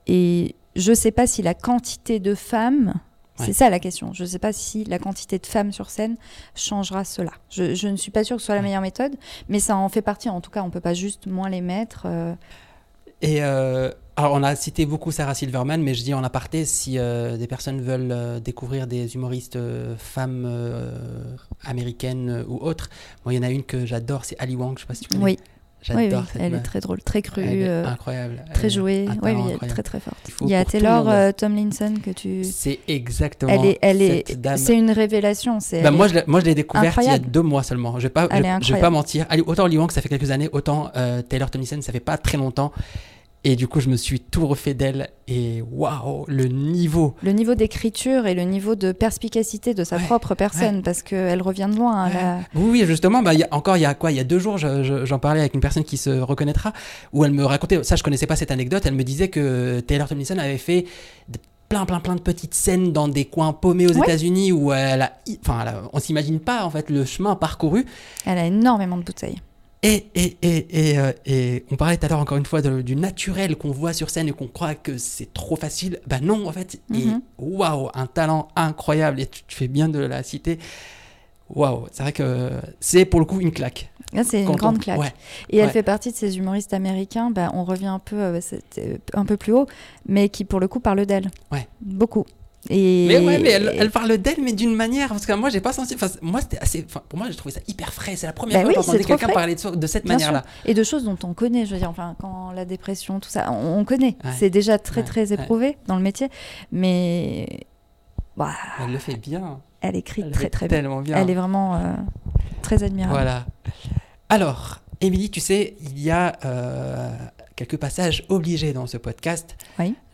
et je ne sais pas si la quantité de femmes c'est ça la question. Je ne sais pas si la quantité de femmes sur scène changera cela. Je, ne suis pas sûre que ce soit la meilleure méthode, mais ça en fait partie. En tout cas, on ne peut pas juste moins les mettre. Euh. Et euh, alors, on a cité beaucoup Sarah Silverman, mais je dis en aparté, si euh, des personnes veulent découvrir des humoristes femmes américaines ou autres, moi, il y en a une que j'adore, c'est Ali Wong, je ne sais pas si tu connais. Oui. J'adore oui, Elle est très drôle, très crue. Euh, incroyable. Très jouée. Oui, elle est très très forte. Il, y a Taylor euh, Tomlinson que tu. C'est exactement. Elle est, elle est. C'est une révélation. C'est. Bah, moi, je moi, je l'ai découverte il y a deux mois seulement. Je vais pas, je, vais pas mentir. autant Lee Wong, ça fait quelques années, autant euh, Taylor Tomlinson, ça fait pas très longtemps. Et du coup, je me suis tout refait d'elle. Et waouh, le niveau. Le niveau d'écriture et le niveau de perspicacité de sa propre personne, parce qu'elle revient de loin. Hein, oui, justement, bah, y a, encore il y a quoi Il y a deux jours, j'en parlais avec une personne qui se reconnaîtra, où elle me racontait, ça je connaissais pas cette anecdote, elle me disait que Taylor Tomlinson avait fait plein plein plein de petites scènes dans des coins paumés aux États-Unis où elle a, enfin, on s'imagine pas en fait le chemin parcouru. Elle a énormément de bouteilles. Et, et, et, et, euh, et, on parlait tout à l'heure encore une fois du naturel qu'on voit sur scène et qu'on croit que c'est trop facile. Ben non, en fait. Mhm. waouh, un talent incroyable. Et tu, fais bien de la citer. Waouh, c'est vrai que c'est pour le coup une claque. Ah, c'est une grande claque. Et elle fait partie de ces humoristes américains, ben, on revient un peu, euh, un peu plus haut, mais qui pour le coup parlent d'elle. Ouais. Beaucoup. Mais ouais, mais elle, parle d'elle, mais d'une manière. Parce que moi, j'ai pas senti. moi, c'était assez. Pour moi, j'ai trouvé ça hyper frais. C'est la première bah fois que j'entendais quelqu'un parler de, de cette manière-là. Et de choses dont on connaît. Je veux dire, enfin, quand la dépression, tout ça, on, connaît. C'est déjà très, très éprouvé dans le métier. Mais. Bah, elle le fait bien. Elle écrit très, très bien. Elle est vraiment euh, très admirable. Voilà. Alors, Émilie, tu sais, il y a euh, quelques passages obligés dans ce podcast,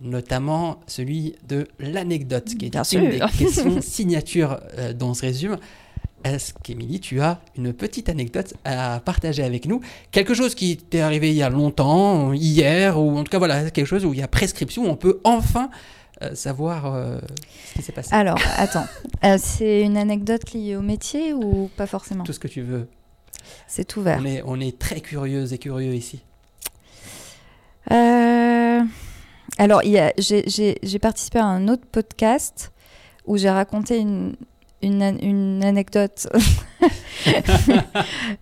notamment celui de l'anecdote, qui est une des questions signature euh, dans ce résumé. Est-ce qu'Émilie, tu as une petite anecdote à partager avec nous? Quelque chose qui t'est arrivé il y a longtemps, hier, ou en tout cas voilà, quelque chose où il y a prescription, où on peut enfin euh, savoir euh, ce qui s'est passé? Alors, attends, c'est une anecdote liée au métier ou pas forcément? Tout ce que tu veux. C'est ouvert. On est, on est très curieux et curieux ici. Euh, alors, j'ai participé à un autre podcast où j'ai raconté une, une, une anecdote.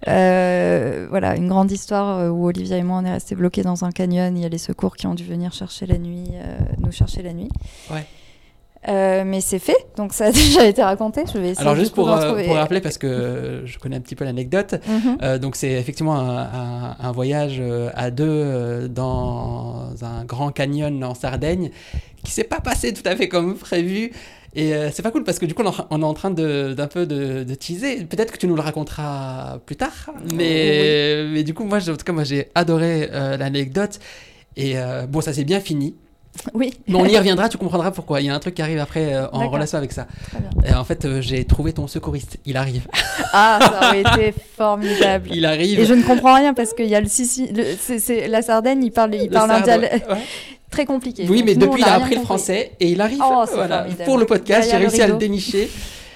Euh, voilà, une grande histoire euh, où Olivia et moi on est restés bloqués dans un canyon. Il y a les secours qui ont dû venir chercher la nuit, euh, nous chercher la nuit. Ouais. Mais c'est fait, donc ça a déjà été raconté. Je vais essayer Alors juste pour, euh, pour rappeler, parce que je connais un petit peu l'anecdote, Mhm. euh, donc c'est effectivement un, un- un voyage euh, à deux euh, dans un grand canyon en Sardaigne qui s'est pas passé tout à fait comme prévu. Et euh, c'est pas cool parce que du coup on est en- train d'un peu de, de teaser. Peut-être que tu nous le raconteras plus tard. Mais, mais du coup moi, en tout cas moi j'ai adoré euh, l'anecdote. Et euh, bon ça s'est bien fini. Oui. Mais on y reviendra, tu comprendras pourquoi. Il y a un truc qui arrive après euh, en relation avec ça. Et en fait euh, j'ai trouvé ton secouriste. Il arrive. Ah, ça aurait été formidable. Il arrive. Et je ne comprends rien parce qu'il y a le Sicile, la Sardaigne, il parle, il Le parle un dialecte ouais. très compliqué. Oui, Donc mais nous, depuis, il a appris le français et il arrive Oh, c'est voilà, pour le podcast. J'ai réussi à le dénicher.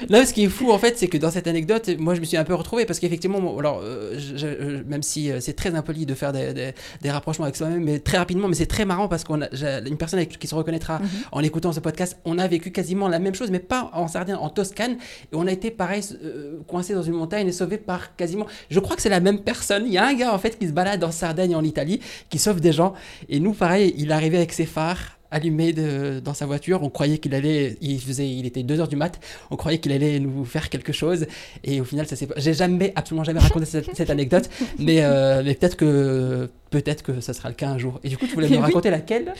Là, ce qui est fou, en fait, c'est que dans cette anecdote, moi, je me suis un peu retrouvé parce qu'effectivement, alors, euh, je- je- même si euh, c'est très impoli de faire des, des- des rapprochements avec soi-même, mais très rapidement, mais c'est très marrant parce qu'on a une personne avec- qui se reconnaîtra Mhm. en écoutant ce podcast. On a vécu quasiment la même chose, mais pas en Sardaigne, en Toscane, et on a été pareil euh, coincé dans une montagne et sauvé par quasiment. Je crois que c'est la même personne. Il y a un gars en fait qui se balade en Sardaigne, en Italie, qui sauve des gens, et nous, pareil, il arrivait avec ses phares allumés de- dans sa voiture. On croyait qu'il allait, il faisait, il était 2 heures du mat. On croyait qu'il allait nous faire quelque chose, et au final, ça s'est. J'ai jamais, absolument jamais raconté cette, cette anecdote, mais, euh, mais peut-être que, peut-être que ça sera le cas un jour. Et du coup, tu voulais Mais oui. raconter laquelle?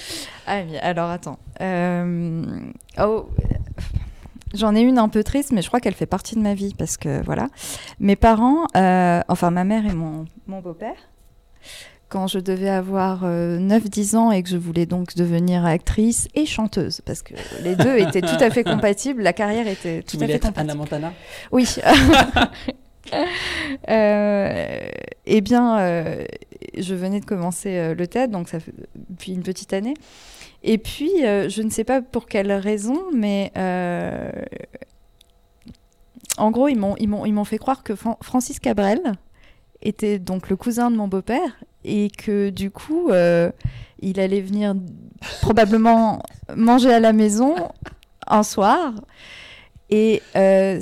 Ah, mais alors attends. Euh, Oh. J'en ai une un peu triste, mais je crois qu'elle fait partie de ma vie parce que voilà. Mes parents, euh, enfin ma mère et mon, mon beau-père, quand je devais avoir euh, 9-10 ans et que je voulais donc devenir actrice et chanteuse, parce que les deux étaient tout à fait compatibles, la carrière était Tu tout à fait être compatible. Anna Montana? Oui. Euh, eh bien, euh, je venais de commencer euh, le TED, donc ça fait depuis une petite année. Et puis, euh, je ne sais pas pour quelle raison, mais euh, en gros, ils m'ont, ils fait croire que Fran- Francis Cabrel était donc le cousin de mon beau-père et que du coup, euh, il allait venir probablement manger à la maison un soir. Et euh,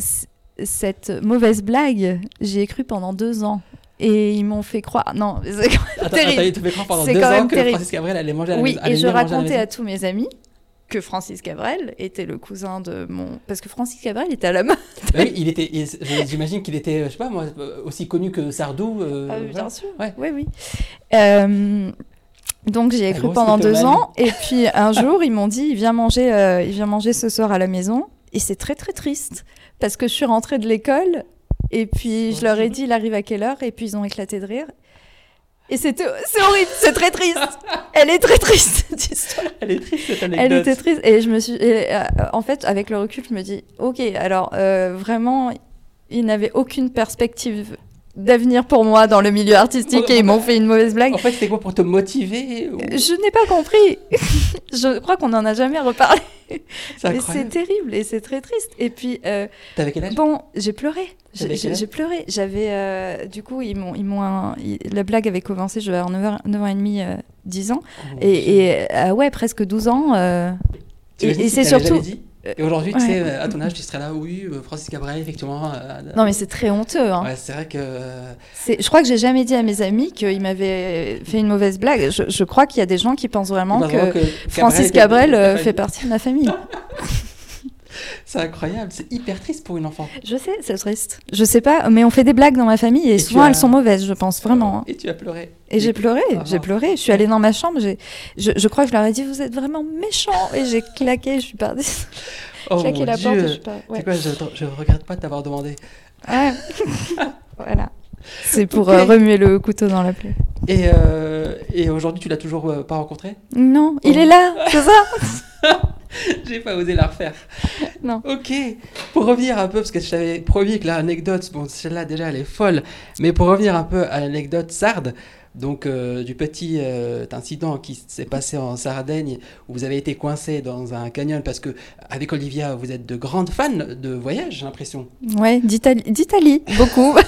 cette mauvaise blague, j'y ai cru pendant deux ans. Et ils m'ont fait croire. Non, c'est quand même Attends, terrible. attends, il te fait croire pendant C'est deux quand ans même que terrible. Francis Cabrel allait manger à la Oui, maison. allait et je à racontais à tous mes amis que Francis Cabrel était le cousin de mon. Parce que Francis Cabrel était à la main. Oui, il était. J'imagine qu'il était, je sais pas moi, aussi connu que Sardou. euh, Ah voilà. bien sûr. Ouais. Oui, oui. Euh, donc j'y ai La cru pendant deux ans. Et puis un jour, ils m'ont dit il vient, manger, euh, il vient manger ce soir à la maison. Et c'est très, très triste. Parce que je suis rentrée de l'école. Et puis je leur ai dit il arrive à quelle heure? Et puis ils ont éclaté de rire. Et c'est horrible, c'est très triste. Elle est très triste, cette histoire. Elle est triste cette anecdote. Elle était triste et je me suis. et, euh, en fait, avec le recul, je me dis, ok, alors euh, vraiment, ils n'avaient aucune perspective d'avenir pour moi dans le milieu artistique et ils m'ont fait une mauvaise blague. En fait, c'était quoi pour te motiver ou- Je n'ai pas compris. je crois qu'on n'en a jamais reparlé. C'est c'est terrible et c'est très triste. Et puis, euh, T'avais quel âge? bon, j'ai pleuré. J'ai- pleuré. J'avais, euh, du coup, ils m'ont, ils m'ont, un- la blague avait commencé, je devais avoir 9 ans, 9 ans et demi, euh, 10 ans. Oh, mon Dieu. Et, et euh, ouais, presque 12 ans. euh, et si c'est surtout- dit? Et aujourd'hui, tu sais, à ton âge, tu serais là, oui, euh, Francis Cabrel, effectivement. euh, Non, mais c'est très honteux. Hein. Ouais, c'est vrai que. euh, Je crois que j'ai jamais dit à mes amis qu'ils m'avaient fait une mauvaise blague. Je, je crois qu'il y a des gens qui pensent vraiment bah, que vraiment que Francis Cabrel euh, pas- fait partie de ma famille. C'est incroyable, c'est hyper triste pour une enfant. Je sais, c'est triste. Je sais pas, mais on fait des blagues dans ma famille et, souvent as- elles sont mauvaises, je pense vraiment. hein. Et tu as pleuré. Et j'ai pleuré, Ah. j'ai pleuré. Je suis allée dans ma chambre, je, je crois que je leur ai dit vous êtes vraiment méchants et j'ai claqué, je suis partie, Oh claqué mon la Dieu. porte. et je suis pas- ouais. quoi, je, je regrette pas de t'avoir demandé. Ouais. voilà. C'est pour euh, remuer le couteau dans la plaie. Et, euh, et aujourd'hui, tu l'as toujours euh, pas rencontré? Non, il est là, c'est ça J'ai pas osé la refaire. Non. Ok. Pour revenir un peu, parce que je t'avais promis que l'anecdote, bon, celle-là déjà, elle est folle. Mais pour revenir un peu à l'anecdote sarde, donc euh, du petit euh, incident qui s'est passé en Sardaigne, où vous avez été coincé dans un canyon, parce que avec Olivia, vous êtes de grandes fans de voyage, j'ai l'impression. Ouais, d'Italie, beaucoup.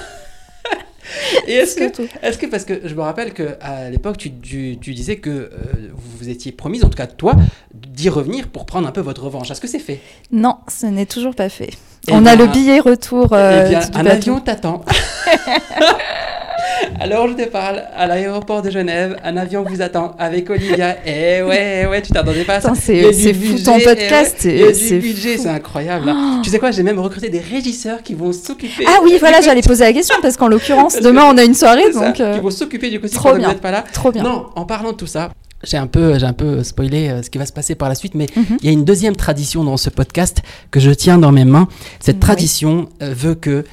Et est-ce que, est que, parce que je me rappelle qu'à l'époque, tu, tu, disais que euh, vous vous étiez promise, en tout cas toi, d'y revenir pour prendre un peu votre revanche. Est-ce que c'est fait? Non, ce n'est toujours pas fait. Eh On a le billet retour. Euh, eh bien, un avion t'attend. Alors je te parle à l'aéroport de Genève, un avion vous attend avec Olivia. Eh ouais, ouais, tu t'attendais pas ça. C'est fou ton podcast. C'est budget, c'est incroyable. Hein. Tu sais quoi, j'ai même recruté des régisseurs qui vont s'occuper. Ah oui, voilà, j'allais poser la question parce qu'en l'occurrence, demain on a une soirée donc. Euh, qui vont s'occuper du costume quand vous n'êtes pas là. Trop bien. Non, en parlant de tout ça, j'ai un peu, j'ai un peu spoilé euh, ce qui va se passer par la suite, mais mhm. il y a une deuxième tradition dans ce podcast que je tiens dans mes mains. Cette tradition euh, veut que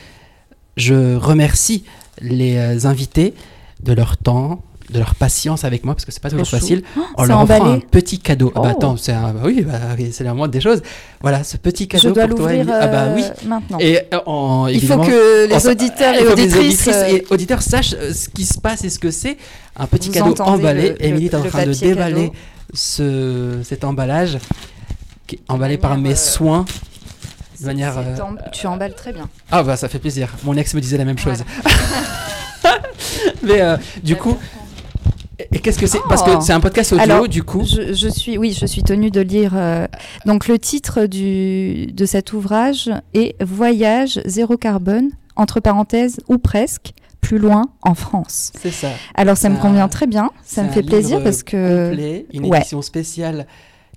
je remercie les euh, invités de leur temps, de leur patience avec moi parce que c'est pas toujours facile oh, en leur offrant un petit cadeau. Ah bah oh. attends, c'est un... oui, bah, c'est la moindre des choses. Voilà, ce petit cadeau Je dois pour toi. ah bah oui. Maintenant. Et en, il faut que les auditeurs et auditrices, et auditeurs sachent ce qui se passe et ce que c'est un petit cadeau emballé. Émilie est en train de déballer ce, cet emballage emballé par mes soins. De manière, euh, Tu emballes très bien. Ah bah ça fait plaisir. Mon ex me disait la même chose. Mais euh, du coup, et qu'est-ce que c'est? Parce que c'est un podcast audio, du coup. Je, suis, oui, je suis tenue de lire. Euh, donc le titre du, de cet ouvrage est Voyage zéro carbone entre parenthèses ou presque plus loin en France. C'est ça. Alors ça me convient très bien, ça me fait plaisir parce que complet, une édition spéciale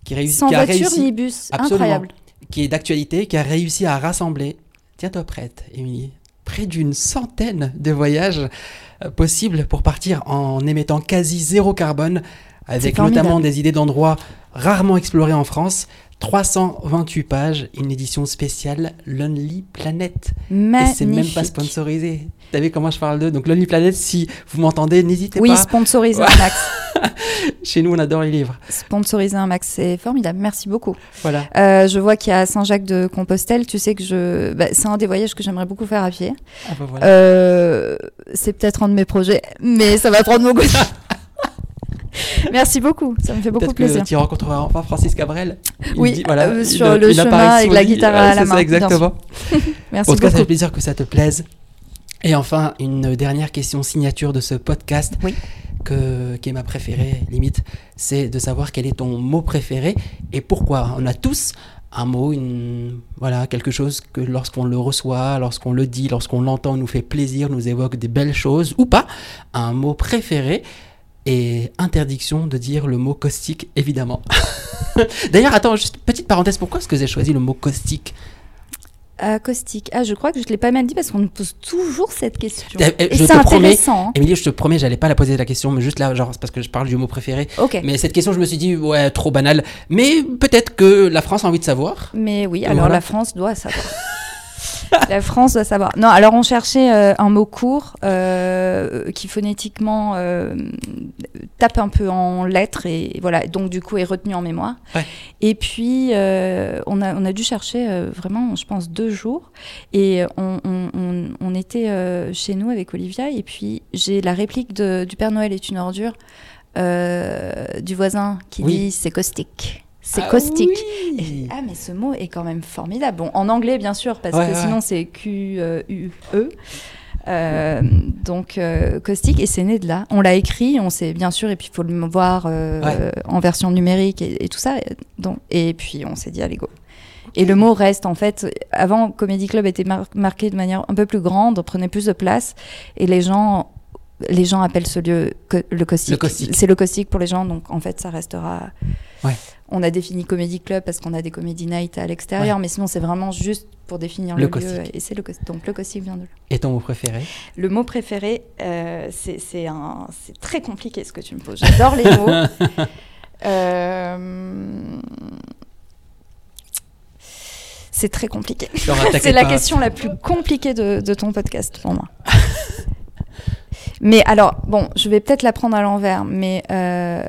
qui réussit sans qui voiture réussi, ni bus, incroyable. Qui est d'actualité, qui a réussi à rassembler. Tiens-toi prête, Émilie. Près d'une centaine de voyages euh, possibles pour partir en émettant quasi zéro carbone, avec notamment des idées d'endroits rarement explorés en France, 328 pages, une édition spéciale Lonely Planet. Magnifique. Et c'est même pas sponsorisé. T'as vu comment je parle d'eux? Donc Lonely Planet, si vous m'entendez, n'hésitez pas. Oui, sponsoriser un max. Chez nous, on adore les livres. Sponsoriser un max, c'est formidable. Merci beaucoup. Voilà. Euh, je vois qu'il y a Saint-Jacques de Compostelle. Tu sais que je, bah, c'est un des voyages que j'aimerais beaucoup faire à pied. Ah bah voilà. euh, c'est peut-être un de mes projets, mais ça va prendre beaucoup. Merci beaucoup, ça me fait beaucoup plaisir. Que tu rencontreras enfin Francis Cabrel. oui, voilà, euh, sur le chemin avec la guitare à la main. Ça, exactement. Merci en tout cas, ça fait plaisir que ça te plaise. Et enfin, une dernière question signature de ce podcast, oui. que, qui est ma préférée, limite, c'est de savoir quel est ton mot préféré et pourquoi. On a tous un mot, une, voilà, quelque chose que lorsqu'on le reçoit, lorsqu'on le dit, lorsqu'on l'entend, nous fait plaisir, nous évoque des belles choses, ou pas, un mot préféré et interdiction de dire le mot caustique, évidemment. D'ailleurs, attends, juste petite parenthèse, pourquoi est-ce que j'ai choisi le mot caustique? Acoustique. Ah, je crois que je ne l'ai pas mal dit parce qu'on nous pose toujours cette question. Eh, eh, et c'est intéressant. Hein. Émilie, je te promets, j'allais pas la poser la question, mais juste là, genre, c'est parce que je parle du mot préféré. Ok. Mais cette question, je me suis dit, ouais, trop banale. Mais peut-être que la France a envie de savoir. Mais oui, alors la France doit savoir. La France doit savoir. Non, alors on cherchait euh, un mot court euh, qui phonétiquement euh, tape un peu en lettres et voilà, donc du coup est retenu en mémoire. Et puis on, a, on a dû chercher vraiment, je pense, deux jours. Et on, on, était chez nous avec Olivia et puis j'ai la réplique de, du Père Noël est une ordure du voisin qui dit c'est caustique c'est ah caustique. ah, mais ce mot est quand même formidable. Bon, en anglais, bien sûr, parce que sinon c'est Q-U-E. Euh, donc euh, caustique et c'est né de là. On l'a écrit, on sait bien sûr, et puis il faut le voir euh, en version numérique et, tout ça. Donc, et puis on s'est dit allez go. Et le mot reste en fait. Avant, Comedy Club était marqué de manière un peu plus grande, on prenait plus de place et les gens les gens appellent ce lieu le caustique. C'est le caustique pour les gens, donc en fait, ça restera. Ouais. On a défini Comedy Club parce qu'on a des Comedy Night à l'extérieur, mais sinon, c'est vraiment juste pour définir le, lieu. Et c'est le Donc le caustique vient de là. Et ton mot préféré? Le mot préféré, euh, c'est très compliqué ce que tu me poses. J'adore les mots. Euh, c'est très compliqué. c'est la question la plus compliquée de, de ton podcast pour moi. Mais alors, bon, je vais peut-être la prendre à l'envers, mais euh,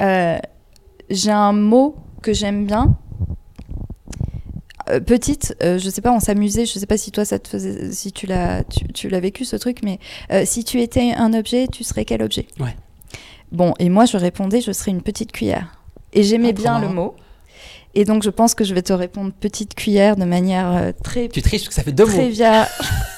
euh, j'ai un mot que j'aime bien. Euh, petite, je sais pas, on s'amusait, je sais pas si toi ça te faisait, si tu l'as, tu, l'as vécu ce truc, mais si tu étais un objet, tu serais quel objet? Ouais. Bon, et moi je répondais, je serais une petite cuillère. Et j'aimais ah, bien le mot. Et donc je pense que je vais te répondre petite cuillère de manière très. Tu triches parce que ça fait deux très mots. Via...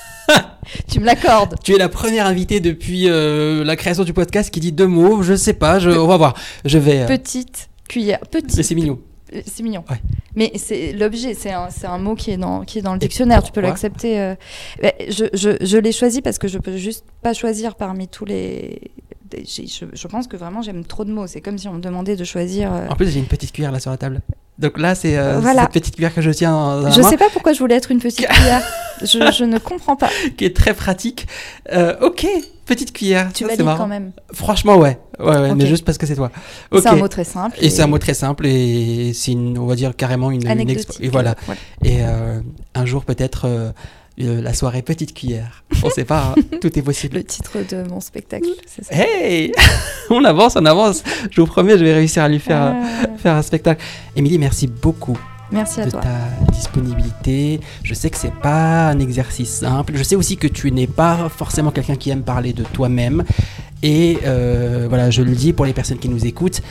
tu me l'accordes. Tu es la première invitée depuis euh, la création du podcast qui dit deux mots. Je sais pas, je, on va voir. Je vais. euh, Petite cuillère. Petite. C'est mignon. Euh, C'est mignon. Ouais. Mais c'est l'objet, c'est un, mot qui est dans, qui est dans le dictionnaire. Tu peux l'accepter. euh. Je, je, je l'ai choisi parce que je peux juste pas choisir parmi tous les. Je, je pense que vraiment j'aime trop de mots. C'est comme si on me demandait de choisir. euh, En plus, j'ai une petite cuillère là sur la table. Donc là, c'est euh, Voilà. cette petite cuillère que je tiens dans la Je main, sais pas pourquoi je voulais être une petite cuillère. Je, je ne comprends pas. qui est très pratique. Euh, ok, petite cuillère. Tu valides quand même. Franchement, ouais. Ouais, mais juste parce que c'est toi. C'est un mot très simple. Et c'est un mot très simple et c'est on va dire carrément une, une expo-. Et voilà. euh, Et euh, un jour peut-être euh, euh, la soirée petite cuillère. On sait pas, hein. tout est possible. Le titre de mon spectacle, c'est ça. Hey, on avance, on avance. Je vous promets, je vais réussir à lui faire Ah, faire un spectacle. Émilie, merci beaucoup merci à de toi. ta disponibilité. Je sais que c'est pas un exercice simple. Je sais aussi que tu n'es pas forcément quelqu'un qui aime parler de toi-même. Et euh, voilà, je le dis pour les personnes qui nous écoutent.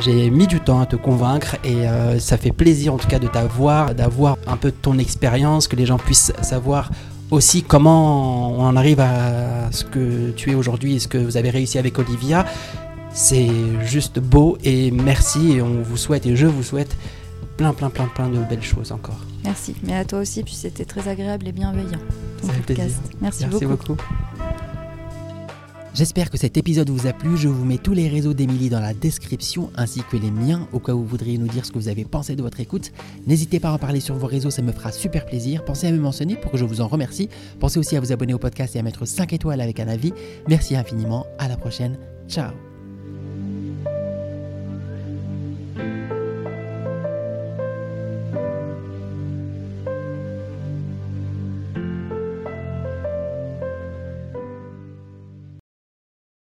J'ai mis du temps à te convaincre et euh, ça fait plaisir en tout cas de t'avoir, d'avoir un peu de ton expérience, que les gens puissent savoir aussi comment on en arrive à ce que tu es aujourd'hui et ce que vous avez réussi avec Olivia. C'est juste beau et merci et on vous souhaite et je vous souhaite plein plein plein plein de belles choses encore. Merci. Mais à toi aussi, puis c'était très agréable et bienveillant. ton Ça fait podcast. plaisir. Merci, Merci beaucoup. beaucoup. J'espère que cet épisode vous a plu. Je vous mets tous les réseaux d'Emilie dans la description ainsi que les miens au cas où vous voudriez nous dire ce que vous avez pensé de votre écoute. N'hésitez pas à en parler sur vos réseaux, ça me fera super plaisir. Pensez à me mentionner pour que je vous en remercie. Pensez aussi à vous abonner au podcast et à mettre 5 étoiles avec un avis. Merci infiniment. À la prochaine. Ciao.